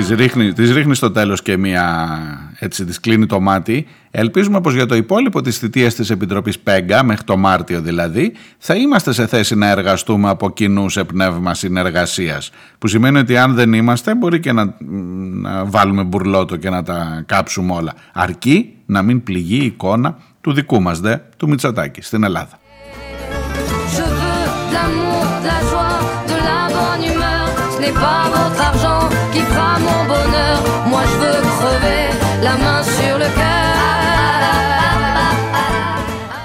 Της ρίχνει, της ρίχνει στο τέλος και μία έτσι της κλείνει το μάτι. Ελπίζουμε πως για το υπόλοιπο της θητείας της Επιτροπής ΠΕΓΚΑ, μέχρι το Μάρτιο δηλαδή, θα είμαστε σε θέση να εργαστούμε από κοινού σε πνεύμα συνεργασίας. Που σημαίνει ότι αν δεν είμαστε μπορεί και να, να βάλουμε μπουρλότο και να τα κάψουμε όλα. Αρκεί να μην πληγεί η εικόνα του δικού μας δε, του Μητσοτάκη, στην Ελλάδα.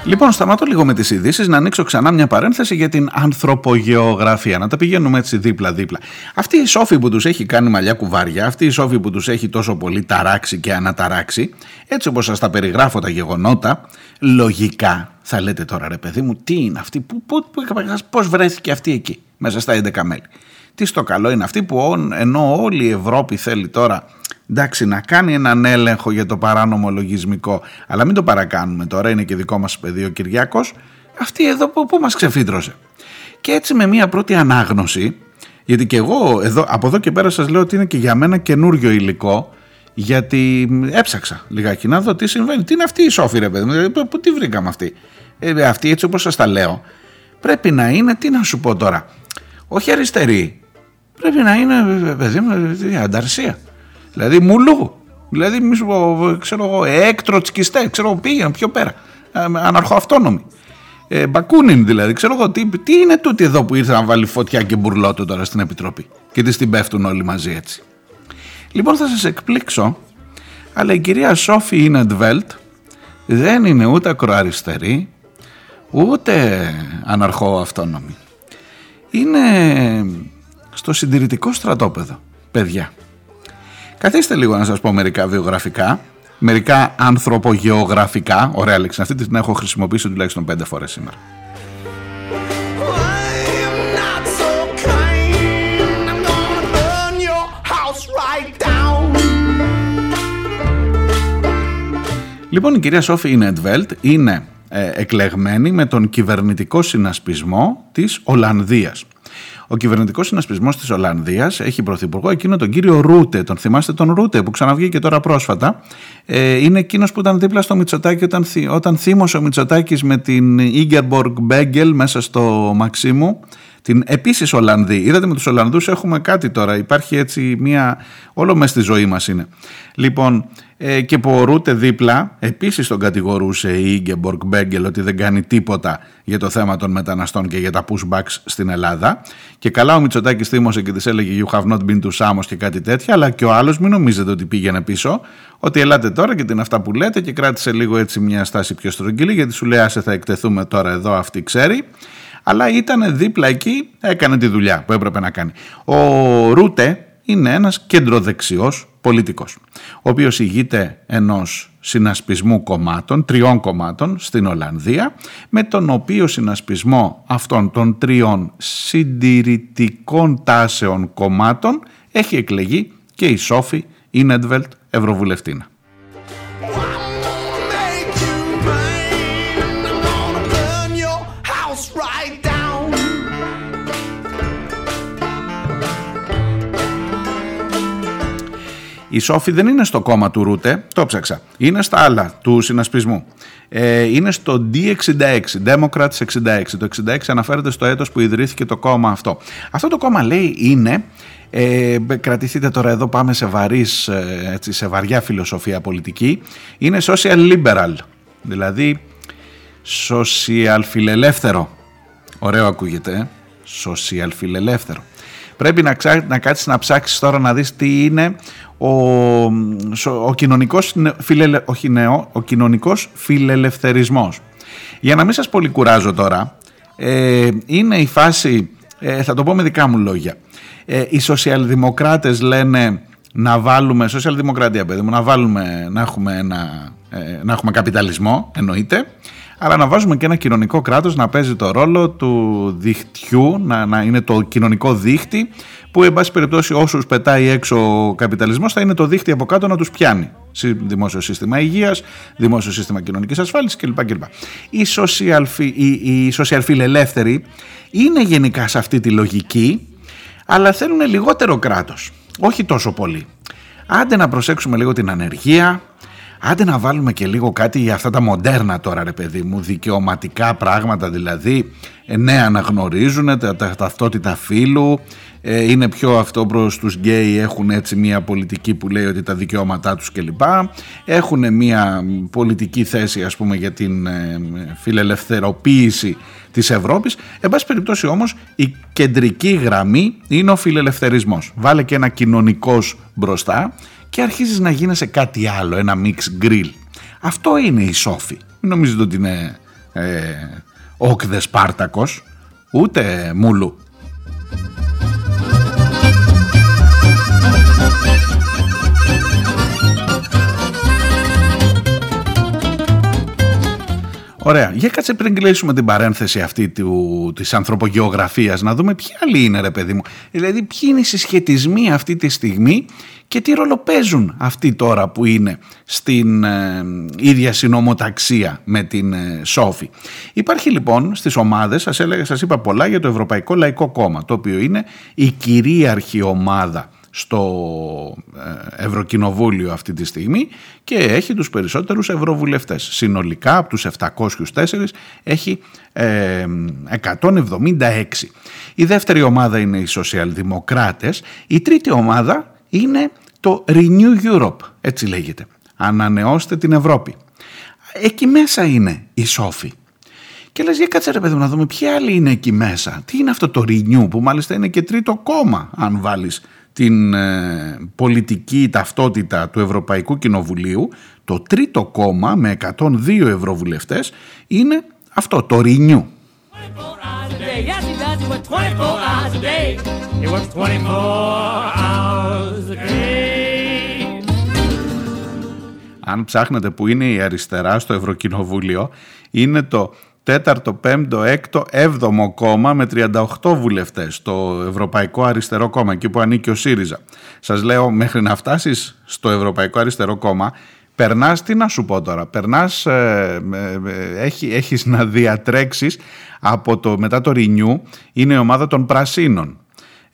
Λοιπόν, σταματώ λίγο με τις ειδήσεις να ανοίξω ξανά μια παρένθεση για την ανθρωπογεωγραφία. Να τα πηγαίνουμε έτσι δίπλα-δίπλα. Αυτή η σόφη που τους έχει κάνει μαλλιά κουβάρια, αυτή η σόφη που τους έχει τόσο πολύ ταράξει και αναταράξει, έτσι όπως σας τα περιγράφω τα γεγονότα, λογικά θα λέτε τώρα ρε παιδί μου, τι είναι αυτή, πώς βρέθηκε αυτή εκεί, μέσα στα 11 μέλη. Τι στο καλό είναι αυτή που ενώ όλη η Ευρώπη θέλει τώρα εντάξει, να κάνει έναν έλεγχο για το παράνομο λογισμικό, αλλά μην το παρακάνουμε τώρα, είναι και δικό μας παιδί ο Κυριάκος, αυτή εδώ που, που μας ξεφύτρωσε. Και έτσι με μια πρώτη ανάγνωση, γιατί και εγώ εδώ, από εδώ και πέρα σας λέω ότι είναι και για μένα καινούριο υλικό, γιατί έψαξα λιγάκι να δω τι συμβαίνει. Τι είναι αυτή η σόφη ρε παιδί μου, πού τη βρήκαμε αυτή; Ε, αυτή έτσι όπως σας τα λέω, πρέπει να είναι, τι να σου πω τώρα, όχι αριστερή, πρέπει να είναι παιδί μου, ανταρσία. Δηλαδή μουλού. Δηλαδή, μη σου πω, ξέρω εγώ, έκτροτσκιστέ, ξέρω εγώ, πήγαινε πιο πέρα. Ε, αναρχοαυτόνομοι. Ε, Μπακούνιν δηλαδή, ξέρω εγώ, τι, τι είναι τούτη εδώ που ήρθε να βάλει φωτιά και μπουρλότο τώρα στην Επιτροπή; Και τι την πέφτουν όλοι μαζί έτσι. Λοιπόν θα σας εκπλήξω, αλλά η κυρία Σόφη Ινεντβέλτ δεν είναι ούτε ακροαριστερή, ούτε αναρχοαυτόνομη. Είναι στο συντηρητικό στρατόπεδο, παιδιά. Καθίστε λίγο να σας πω μερικά βιογραφικά, μερικά ανθρωπογεωγραφικά. Ωραία λέξη, αυτή την έχω χρησιμοποιήσει τουλάχιστον πέντε φορές σήμερα. Λοιπόν, η κυρία Σόφη Ινετβέλτ είναι ε, εκλεγμένη με τον κυβερνητικό συνασπισμό της Ολλανδίας. Ο κυβερνητικός συνασπισμός της Ολλανδίας έχει πρωθυπουργό εκείνο τον κύριο Ρούτε. Τον θυμάστε τον Ρούτε που ξαναβγήκε τώρα πρόσφατα; Ε, είναι εκείνος που ήταν δίπλα στο Μητσοτάκι όταν, όταν θύμωσε ο Μητσοτάκης με την Ίνγκεμποργκ Μπέουγκελ μέσα στο Μαξίμου. Την επίσης Ολλανδή. Είδατε με τους Ολλανδούς έχουμε κάτι τώρα. Υπάρχει έτσι μία. Όλο μες στη ζωή μας είναι. Λοιπόν, ε, και που ο Ρούτε δίπλα επίσης τον κατηγορούσε η Ίνγκεμποργκ Μπέουγκελ ότι δεν κάνει τίποτα για το θέμα των μεταναστών και για τα pushbacks στην Ελλάδα και καλά ο Μητσοτάκης θύμωσε και της έλεγε you have not been to Samos και κάτι τέτοια αλλά και ο άλλος μην νομίζετε ότι πήγαινε πίσω ότι ελάτε τώρα και την αυτά που λέτε και κράτησε λίγο έτσι μια στάση πιο στρογγυλή γιατί σου λέει άσε θα εκτεθούμε τώρα εδώ αυτή ξέρει αλλά ήταν δίπλα εκεί, έκανε τη δουλειά που έπρεπε να κάνει. Ο Ρούτε είναι ένας κεντροδεξιός πολιτικός, ο οποίος ηγείται ενός συνασπισμού κομμάτων, τριών κομμάτων στην Ολλανδία, με τον οποίο συνασπισμό αυτών των τριών συντηρητικών τάσεων κομμάτων έχει εκλεγεί και η Σόφη Ινέντβελτ Ευρωβουλευτήνα. Η Σόφη δεν είναι στο κόμμα του Ρούτε, το ψάξα. Είναι στα άλλα του συνασπισμού. Ε, είναι στο D66, Democrats 66. Το 66 αναφέρεται στο έτος που ιδρύθηκε το κόμμα αυτό. Αυτό το κόμμα λέει είναι, ε, κρατηθείτε τώρα εδώ πάμε σε, βαρύς, ε, έτσι, σε βαριά φιλοσοφία πολιτική, είναι social liberal, δηλαδή social φιλελεύθερο. Ωραίο ακούγεται, ε; social φιλελεύθερο. Πρέπει να, ξά, να κάτσεις να ψάξεις τώρα να δεις τι είναι ο, ο, κοινωνικός, φιλελε, όχι νέο, ο κοινωνικός φιλελευθερισμός. Για να μην σας πολύ κουράζω τώρα, ε, είναι η φάση, ε, θα το πω με δικά μου λόγια, ε, οι σοσιαλδημοκράτες λένε να βάλουμε, σοσιαλδημοκρατία παιδί μου, να βάλουμε, να έχουμε, ένα, ε, να έχουμε καπιταλισμό, εννοείται, αλλά να βάζουμε και ένα κοινωνικό κράτος να παίζει το ρόλο του δικτυού, να, να είναι το κοινωνικό δίχτυ που εν πάση περιπτώσει όσους πετάει έξω ο καπιταλισμός θα είναι το δίχτυ από κάτω να τους πιάνει. Δημόσιο σύστημα υγείας, δημόσιο σύστημα κοινωνικής ασφάλισης κλπ. κλπ. Οι, σοσιαλφι, οι, σοσιαλφιλελεύθεροι είναι γενικά σε αυτή τη λογική αλλά θέλουν λιγότερο κράτος, όχι τόσο πολύ. Άντε να προσέξουμε λίγο την ανεργία, Άντε να βάλουμε και λίγο κάτι για αυτά τα μοντέρνα τώρα ρε παιδί μου, δικαιωματικά πράγματα δηλαδή, ε, ναι αναγνωρίζουν τα, τα ταυτότητα φύλου, ε, είναι πιο αυτό προς τους γκέι, έχουν έτσι μια πολιτική που λέει ότι τα δικαιώματά τους κλπ. Έχουν μια πολιτική θέση ας πούμε για την ε, φιλελευθεροποίηση της Ευρώπης. Εν πάση περιπτώσει όμως η κεντρική γραμμή είναι ο φιλελευθερισμός. Βάλε και ένα κοινωνικός μπροστά και αρχίζεις να γίνεσαι κάτι άλλο, ένα mix grill. Αυτό είναι η Σόφη. Μην νομίζετε ότι είναι ε, όκδε Σπάρτακος, ούτε μούλου. Ωραία. Για κάτσε πριν κλείσουμε την παρένθεση αυτή του, της ανθρωπογεωγραφίας να δούμε ποιοι άλλοι είναι ρε παιδί μου. Δηλαδή ποιοι είναι οι συσχετισμοί αυτή τη στιγμή και τι ρόλο παίζουν αυτοί τώρα που είναι στην ε, ίδια συνομοταξία με την ε, Σόφη. Υπάρχει λοιπόν στις ομάδες, σας, έλεγα, σας είπα πολλά για το Ευρωπαϊκό Λαϊκό Κόμμα, το οποίο είναι η κυρίαρχη ομάδα στο ε, Ευρωκοινοβούλιο αυτή τη στιγμή και έχει τους περισσότερους ευρωβουλευτές. Συνολικά από τους 704 έχει 176. Η δεύτερη ομάδα είναι οι σοσιαλδημοκράτες. Η τρίτη ομάδα είναι το Renew Europe, έτσι λέγεται. Ανανεώστε την Ευρώπη. Εκεί μέσα είναι η Σόφη. Και λες για κάτσε ρε παιδί να δούμε ποιοι άλλοι είναι εκεί μέσα. Τι είναι αυτό το Renew που μάλιστα είναι και τρίτο κόμμα αν βάλεις την ε, πολιτική ταυτότητα του Ευρωπαϊκού Κοινοβουλίου. Το τρίτο κόμμα με 102 ευρωβουλευτές είναι αυτό το Renew. Αν ψάχνετε που είναι η αριστερά στο Ευρωκοινοβούλιο, είναι το τέταρτο, πέμπτο, έκτο, έβδομο κόμμα με 38 βουλευτές, το Ευρωπαϊκό Αριστερό Κόμμα, εκεί που ανήκει ο ΣΥΡΙΖΑ. Σας λέω, μέχρι να φτάσεις στο Ευρωπαϊκό Αριστερό Κόμμα, περνάς, τι να σου πω τώρα, περνάς, ε, ε, ε έχει, έχεις να διατρέξεις από το, μετά το Renew, είναι η ομάδα των Πρασίνων.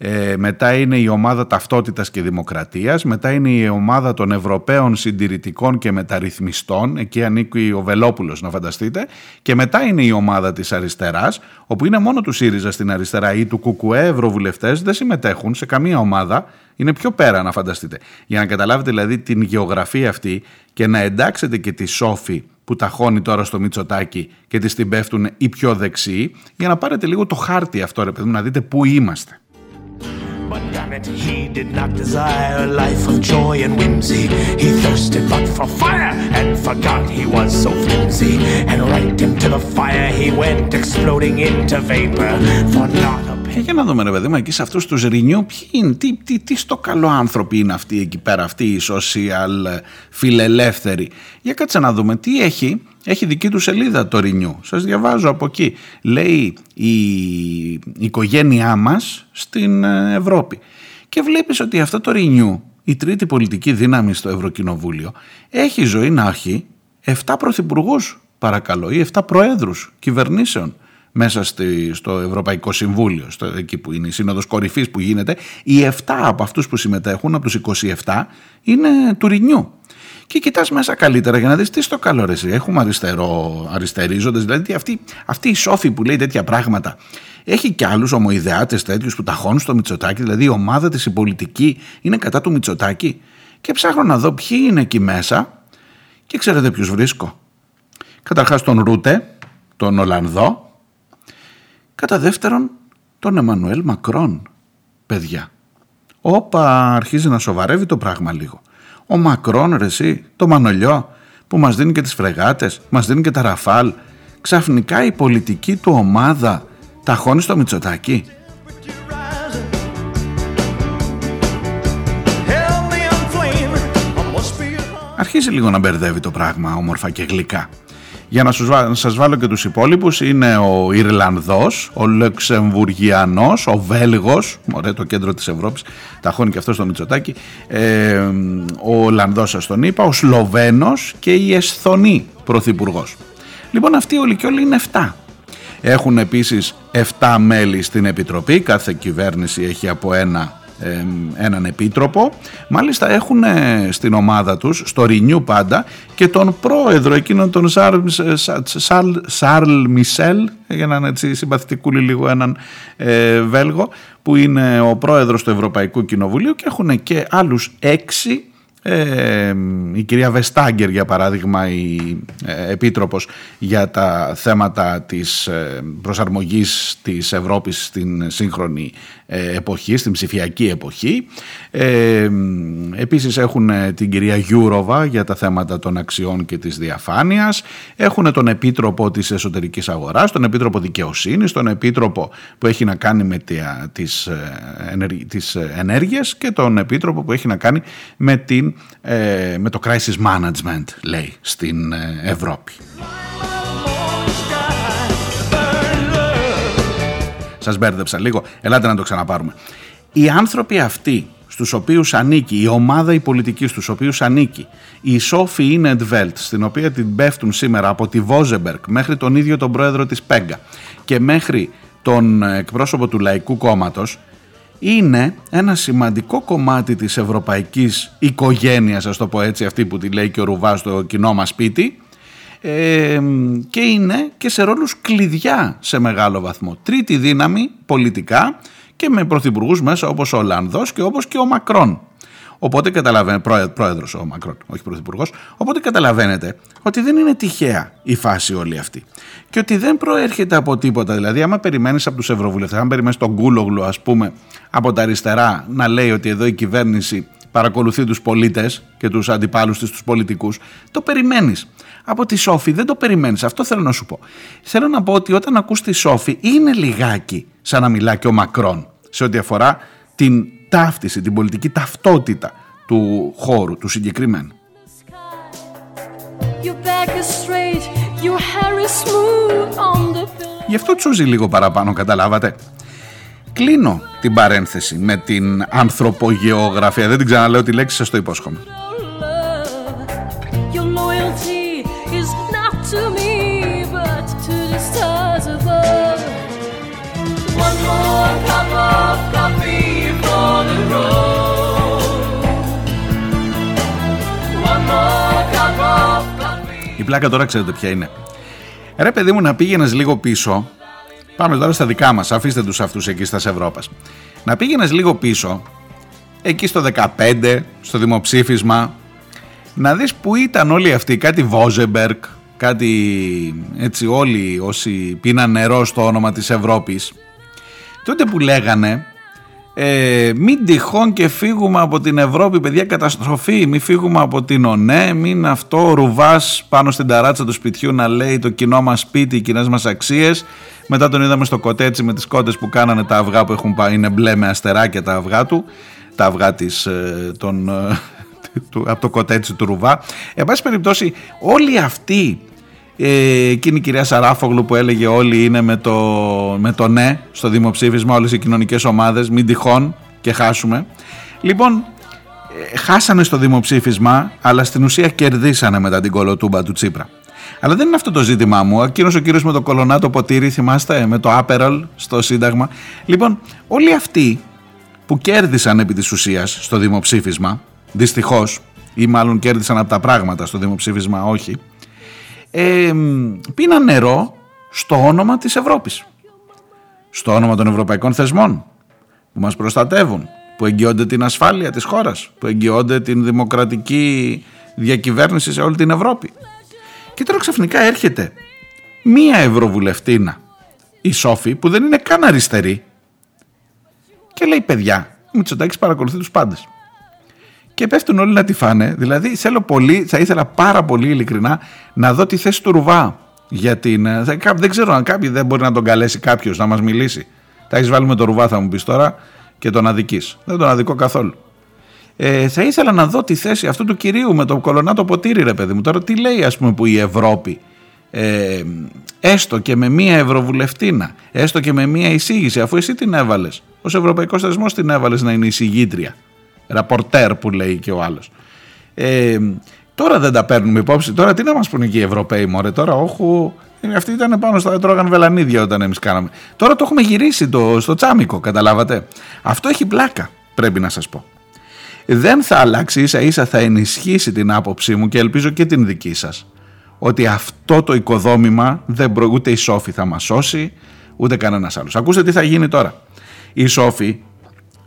Ε, μετά είναι η ομάδα ταυτότητας και δημοκρατίας, μετά είναι η ομάδα των Ευρωπαίων συντηρητικών και μεταρρυθμιστών, εκεί ανήκει ο Βελόπουλος να φανταστείτε, και μετά είναι η ομάδα της αριστεράς, όπου είναι μόνο του ΣΥΡΙΖΑ στην αριστερά ή του ΚΚΕ ευρωβουλευτές, δεν συμμετέχουν σε καμία ομάδα, είναι πιο πέρα να φανταστείτε. Για να καταλάβετε δηλαδή την γεωγραφία αυτή και να εντάξετε και τη Σόφη που ταχώνει τώρα στο Μητσοτάκι και της την πέφτουν οι πιο δεξιοί, για να πάρετε λίγο το χάρτη αυτό ρε παιδί να δείτε πού είμαστε. But damn it, he did not desire a life of joy and whimsy. He thirsted but for fire and forgot he was so flimsy. And right into the fire he went, exploding into vapor. For not a Και για να δούμε ρε παιδί μου εκεί σε αυτούς τους Renew ποιοι είναι, τι, τι, τι στο καλό άνθρωποι είναι αυτοί εκεί πέρα, αυτοί οι social φιλελεύθεροι. Για κάτσε να δούμε τι έχει, έχει δική του σελίδα το Renew. Σας διαβάζω από εκεί. Λέει η, η οικογένειά μας στην ε, Ευρώπη. Και βλέπεις ότι αυτό το Renew, η τρίτη πολιτική δύναμη στο Ευρωκοινοβούλιο, έχει ζωή να έχει 7 πρωθυπουργούς, παρακαλώ, ή 7 προέδρους κυβερνήσεων μέσα στη, στο Ευρωπαϊκό Συμβούλιο, στο, εκεί που είναι η Σύνοδος Κορυφής που γίνεται, οι 7 από αυτούς που συμμετέχουν, από τους 27, είναι του Ρινιού. Και κοιτάς μέσα καλύτερα για να δεις τι στο καλό ρε Έχουμε αριστερό, αριστερίζοντες, δηλαδή αυτή, αυτή η σόφη που λέει τέτοια πράγματα έχει και άλλους ομοειδεάτες τέτοιους που ταχώνουν στο Μητσοτάκι, δηλαδή η ομάδα της η πολιτική είναι κατά του Μητσοτάκι. Και ψάχνω να δω ποιοι είναι εκεί μέσα και ξέρετε ποιους βρίσκω. Καταρχάς τον Ρούτε, τον Ολλανδό, Κατά δεύτερον, τον Εμμανουέλ Μακρόν, παιδιά. Όπα, αρχίζει να σοβαρεύει το πράγμα λίγο. Ο Μακρόν, ρε εσύ, το Μανολιό, που μας δίνει και τις φρεγάτες, μας δίνει και τα ραφάλ. Ξαφνικά η πολιτική του ομάδα ταχώνει στο Μητσοτάκι. Αρχίζει λίγο να μπερδεύει το πράγμα όμορφα και γλυκά. Για να σας βάλω και τους υπόλοιπους είναι ο Ιρλανδός, ο Λεξεμβουργιανός, ο Βέλγος, ωραία το κέντρο της Ευρώπης, ταχώνει και αυτό στο Μητσοτάκι, ε, ο Ολλανδός σας τον είπα, ο Σλοβαίνος και η Εσθονή Πρωθυπουργός. Λοιπόν αυτοί όλοι και όλοι είναι 7. Έχουν επίσης 7 μέλη στην Επιτροπή, κάθε κυβέρνηση έχει από ένα έναν επίτροπο. Μάλιστα έχουν στην ομάδα τους, στο Renew πάντα, και τον πρόεδρο εκείνον τον Σαρλ Μισελ, για να είναι έτσι συμπαθητικούλη λίγο έναν ε, Βέλγο, που είναι ο πρόεδρος του Ευρωπαϊκού Κοινοβουλίου και έχουν και άλλους έξι ε, η κυρία Βεστάγκερ για παράδειγμα η ε, Επίτροπος για τα θέματα της ε, προσαρμογής της Ευρώπης στην σύγχρονη ε, εποχή, στην ψηφιακή εποχή. Ε, επίσης έχουν την κυρία Γιούροβα για τα θέματα των αξιών και της διαφάνειας. Έχουν τον Επίτροπο της Εσωτερικής Αγοράς, τον Επίτροπο Δικαιοσύνης, τον Επίτροπο που έχει να κάνει με τις, τις ενέργειες και τον Επίτροπο που έχει να κάνει με την ε, με το crisis management λέει στην ε, Ευρώπη. Σας μπέρδεψα λίγο, ελάτε να το ξαναπάρουμε. Οι άνθρωποι αυτοί στους οποίους ανήκει, η ομάδα η πολιτική στους οποίους ανήκει, η Σόφη Ινεντβέλτ, στην οποία την πέφτουν σήμερα από τη Βόζεμπερκ μέχρι τον ίδιο τον πρόεδρο της Πέγκα και μέχρι τον εκπρόσωπο του Λαϊκού Κόμματος, είναι ένα σημαντικό κομμάτι της ευρωπαϊκής οικογένειας, ας το πω έτσι, αυτή που τη λέει και ο Ρουβά στο κοινό μας σπίτι, ε, και είναι και σε ρόλους κλειδιά σε μεγάλο βαθμό. Τρίτη δύναμη πολιτικά και με πρωθυπουργούς μέσα όπως ο Ολλανδός και όπως και ο Μακρόν. Οπότε καταλαβαίνετε, πρόεδρος ο Μακρόν, όχι πρωθυπουργός. Οπότε καταλαβαίνετε ότι δεν είναι τυχαία η φάση όλη αυτή. Και ότι δεν προέρχεται από τίποτα. Δηλαδή, άμα περιμένεις από τους ευρωβουλευτές, αν περιμένεις τον Κούλογλου, ας πούμε, από τα αριστερά να λέει ότι εδώ η κυβέρνηση παρακολουθεί τους πολίτες και τους αντιπάλους της, τους πολιτικούς, το περιμένεις. Από τη Σόφη δεν το περιμένεις. Αυτό θέλω να σου πω. Θέλω να πω ότι όταν ακούς τη Σόφη είναι λιγάκι σαν να μιλά και ο Μακρόν σε ό,τι αφορά την ταύτιση, την πολιτική ταυτότητα του χώρου, του συγκεκριμένου. Γι' αυτό τσούζει λίγο παραπάνω, καταλάβατε. Κλείνω την παρένθεση με την ανθρωπογεωγραφία. Δεν την ξαναλέω τη λέξη, σας το υπόσχομαι. One more Η πλάκα τώρα ξέρετε ποια είναι. Ρε παιδί μου να πήγαινες λίγο πίσω. Πάμε τώρα στα δικά μας, αφήστε τους αυτούς εκεί στα Ευρώπας. Να πήγαινες λίγο πίσω, εκεί στο 15, στο δημοψήφισμα, να δεις που ήταν όλοι αυτοί, κάτι Βόζεμπερκ, κάτι έτσι όλοι όσοι πίναν νερό στο όνομα της Ευρώπης τότε που λέγανε Ε, μην τυχόν και φύγουμε από την Ευρώπη, παιδιά, καταστροφή. Μην φύγουμε από την ΟΝΕ, μην αυτό ο ρουβάς πάνω στην ταράτσα του σπιτιού να λέει το κοινό μας σπίτι, οι κοινές μας αξίες. Μετά τον είδαμε στο κοτέτσι με τις κότες που κάνανε τα αυγά που έχουν πάει, είναι μπλε με αστεράκια τα αυγά του. Τα αυγά της, ε, τον, ε, από το κοτέτσι του ρουβά. Εν πάση περιπτώσει, όλοι αυτοί ε, εκείνη η κυρία Σαράφογλου που έλεγε όλοι είναι με το, με το ναι στο δημοψήφισμα όλες οι κοινωνικές ομάδες μην τυχόν και χάσουμε λοιπόν ε, χάσανε στο δημοψήφισμα αλλά στην ουσία κερδίσανε μετά την κολοτούμπα του Τσίπρα αλλά δεν είναι αυτό το ζήτημά μου. Εκείνος ο κύριος με το κολονάτο ποτήρι, θυμάστε, με το Άπερολ στο Σύνταγμα. Λοιπόν, όλοι αυτοί που κέρδισαν επί της ουσίας στο δημοψήφισμα, δυστυχώς, ή μάλλον κέρδισαν από τα πράγματα στο δημοψήφισμα, όχι, ε, πίναν νερό στο όνομα της Ευρώπης. Στο όνομα των ευρωπαϊκών θεσμών που μας προστατεύουν, που εγγυώνται την ασφάλεια της χώρας, που εγγυώνται την δημοκρατική διακυβέρνηση σε όλη την Ευρώπη. Και τώρα ξαφνικά έρχεται μία ευρωβουλευτήνα, η Σόφη, που δεν είναι καν αριστερή και λέει παιδιά, ο Μητσοτάκης παρακολουθεί τους πάντες και πέφτουν όλοι να τη φάνε. Δηλαδή θέλω πολύ, θα ήθελα πάρα πολύ ειλικρινά να δω τη θέση του Ρουβά. Για την, ε, δεν ξέρω αν κάποιοι δεν μπορεί να τον καλέσει κάποιος να μας μιλήσει. Τα έχεις βάλει με το Ρουβά, θα μου πεις τώρα, και τον αδική. Δεν τον αδικό καθόλου. Ε, θα ήθελα να δω τη θέση αυτού του κυρίου με το κολονάτο ποτήρι, ρε παιδί μου. Τώρα τι λέει, ας πούμε, που η Ευρώπη, ε, έστω και με μία ευρωβουλευτήνα, έστω και με μία εισήγηση, αφού εσύ την έβαλες, ως Ευρωπαϊκός Θεσμός την έβαλες να είναι εισηγήτρια ραπορτέρ που λέει και ο άλλος. Ε, τώρα δεν τα παίρνουμε υπόψη. Τώρα τι να μας πούνε και οι Ευρωπαίοι μωρέ. Τώρα όχου... Αυτοί ήταν πάνω στα τρώγαν βελανίδια όταν εμείς κάναμε. Τώρα το έχουμε γυρίσει το, στο τσάμικο, καταλάβατε. Αυτό έχει πλάκα, πρέπει να σας πω. Δεν θα αλλάξει, ίσα ίσα θα ενισχύσει την άποψή μου και ελπίζω και την δική σας. Ότι αυτό το οικοδόμημα δεν προ... ούτε η Σόφη θα μας σώσει, ούτε κανένας άλλος. Ακούστε τι θα γίνει τώρα. Η Σόφη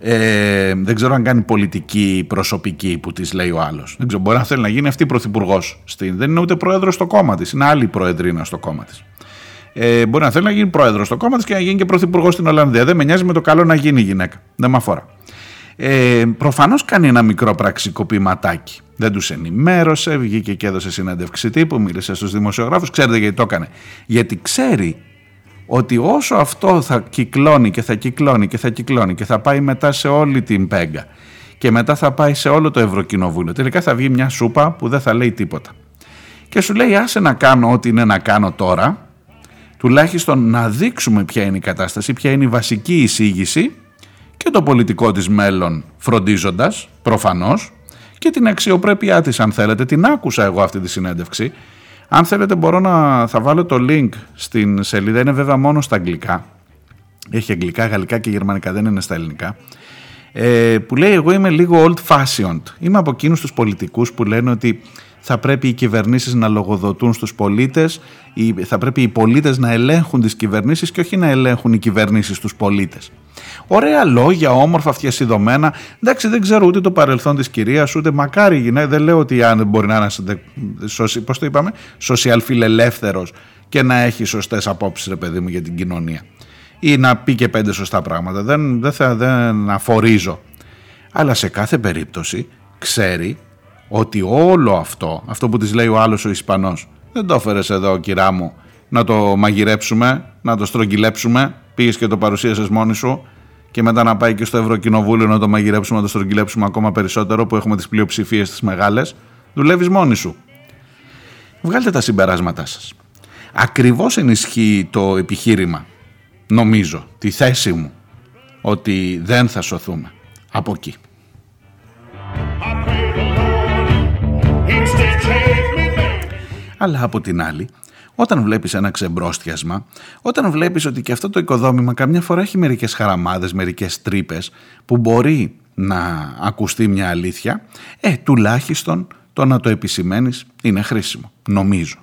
ε, δεν ξέρω αν κάνει πολιτική προσωπική που της λέει ο άλλος. Δεν ξέρω, μπορεί να θέλει να γίνει αυτή πρωθυπουργός. Δεν είναι ούτε πρόεδρος στο κόμμα της, είναι άλλη προεδρίνα στο κόμμα της. Ε, μπορεί να θέλει να γίνει πρόεδρος στο κόμμα της και να γίνει και πρωθυπουργός στην Ολλανδία. Δεν με νοιάζει με το καλό να γίνει η γυναίκα. Δεν με αφορά. Ε, Προφανώς κάνει ένα μικρό πραξικοπηματάκι. Δεν τους ενημέρωσε, βγήκε και έδωσε συνέντευξη τύπου, μίλησε στους δημοσιογράφους. Ξέρετε γιατί το έκανε. Γιατί ξέρει ότι όσο αυτό θα κυκλώνει και θα κυκλώνει και θα κυκλώνει και θα πάει μετά σε όλη την πέγγα και μετά θα πάει σε όλο το Ευρωκοινοβούλιο, τελικά θα βγει μια σούπα που δεν θα λέει τίποτα. Και σου λέει άσε να κάνω ό,τι είναι να κάνω τώρα, τουλάχιστον να δείξουμε ποια είναι η κατάσταση, ποια είναι η βασική εισήγηση και το πολιτικό της μέλλον φροντίζοντας, προφανώς, και την αξιοπρέπειά της αν θέλετε. Την άκουσα εγώ αυτή τη συνέντευξη αν θέλετε μπορώ να θα βάλω το link στην σελίδα, είναι βέβαια μόνο στα αγγλικά. Έχει αγγλικά, γαλλικά και γερμανικά, δεν είναι στα ελληνικά. Ε, που λέει εγώ είμαι λίγο old fashioned. Είμαι από εκείνους τους πολιτικούς που λένε ότι θα πρέπει οι κυβερνήσεις να λογοδοτούν στους πολίτες, θα πρέπει οι πολίτες να ελέγχουν τις κυβερνήσεις και όχι να ελέγχουν οι κυβερνήσεις τους πολίτες. Ωραία λόγια, όμορφα, φτιασιδωμένα. Εντάξει, δεν ξέρω ούτε το παρελθόν της κυρίας, ούτε μακάρι γυναίκα. Δεν λέω ότι αν μπορεί να είναι. Πώς το είπαμε, social φιλελεύθερο και να έχει σωστές απόψεις, ρε παιδί μου, για την κοινωνία. Ή να πει και πέντε σωστά πράγματα. Δεν, δεν, θα, δεν αφορίζω. Αλλά σε κάθε περίπτωση ξέρει ότι όλο αυτό, αυτό που της λέει ο άλλος ο Ισπανός, δεν το έφερες εδώ κυρά μου να το μαγειρέψουμε, να το στρογγυλέψουμε, πήγες και το παρουσίασες μόνη σου, και μετά να πάει και στο Ευρωκοινοβούλιο να το μαγειρέψουμε, να το στρογγυλέψουμε ακόμα περισσότερο που έχουμε τις πλειοψηφίες τις μεγάλες, δουλεύεις μόνοι σου. Βγάλτε τα συμπεράσματά σας. Ακριβώς ενισχύει το επιχείρημα, νομίζω, τη θέση μου, ότι δεν θα σωθούμε από εκεί. Αλλά από την άλλη, όταν βλέπεις ένα ξεμπρόστιασμα, όταν βλέπεις ότι και αυτό το οικοδόμημα καμιά φορά έχει μερικές χαραμάδες, μερικές τρύπες που μπορεί να ακουστεί μια αλήθεια, ε, τουλάχιστον το να το επισημαίνεις είναι χρήσιμο, νομίζω.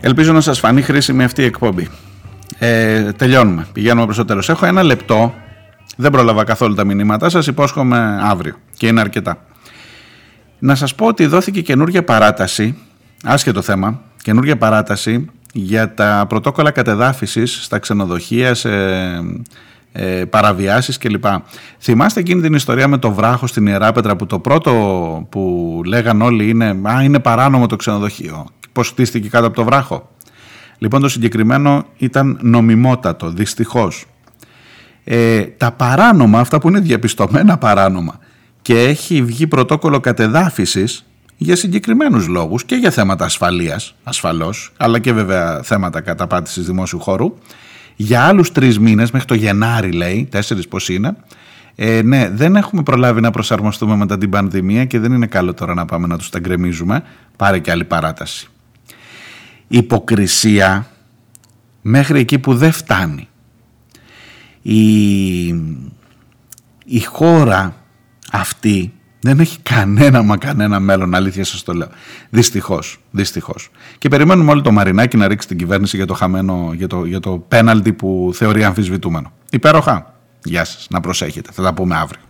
Ελπίζω να σας φανεί χρήσιμη αυτή η εκπομπή. Ε, τελειώνουμε, πηγαίνουμε προς το τέλος. Έχω ένα λεπτό Δεν πρόλαβα καθόλου τα μηνύματά σας, υπόσχομαι αύριο και είναι αρκετά. Να σας πω ότι δόθηκε καινούργια παράταση, άσχετο θέμα, καινούργια παράταση για τα πρωτόκολλα κατεδάφισης στα ξενοδοχεία, σε ε, παραβιάσεις κλπ. Θυμάστε εκείνη την ιστορία με το βράχος στην Ιεράπετρα που το πρώτο που λέγαν όλοι είναι «Α, είναι παράνομο το ξενοδοχείο». Πώς χτίστηκε κάτω από το βράχο. Λοιπόν το συγκεκριμένο ήταν νομιμότατο, δυστυχώς. Ε, τα παράνομα, αυτά που είναι διαπιστωμένα παράνομα και έχει βγει πρωτόκολλο κατεδάφισης για συγκεκριμένους λόγους και για θέματα ασφαλείας, ασφαλώς, αλλά και βέβαια θέματα καταπάτησης δημόσιου χώρου, για άλλους τρεις μήνες, μέχρι το Γενάρη λέει, τέσσερις πώς είναι, ε, ναι, δεν έχουμε προλάβει να προσαρμοστούμε μετά την πανδημία και δεν είναι καλό τώρα να πάμε να τους τα γκρεμίζουμε. Πάρε και άλλη παράταση. Υποκρισία μέχρι εκεί που δεν φτάνει. Η, η χώρα αυτή δεν έχει κανένα μα κανένα μέλλον, αλήθεια σας το λέω. Δυστυχώς, δυστυχώς. Και περιμένουμε όλοι το Μαρινάκι να ρίξει την κυβέρνηση για το χαμένο, για το, για το πέναλτι που θεωρεί αμφισβητούμενο. Υπέροχα. Γεια σας, να προσέχετε. Θα τα πούμε αύριο.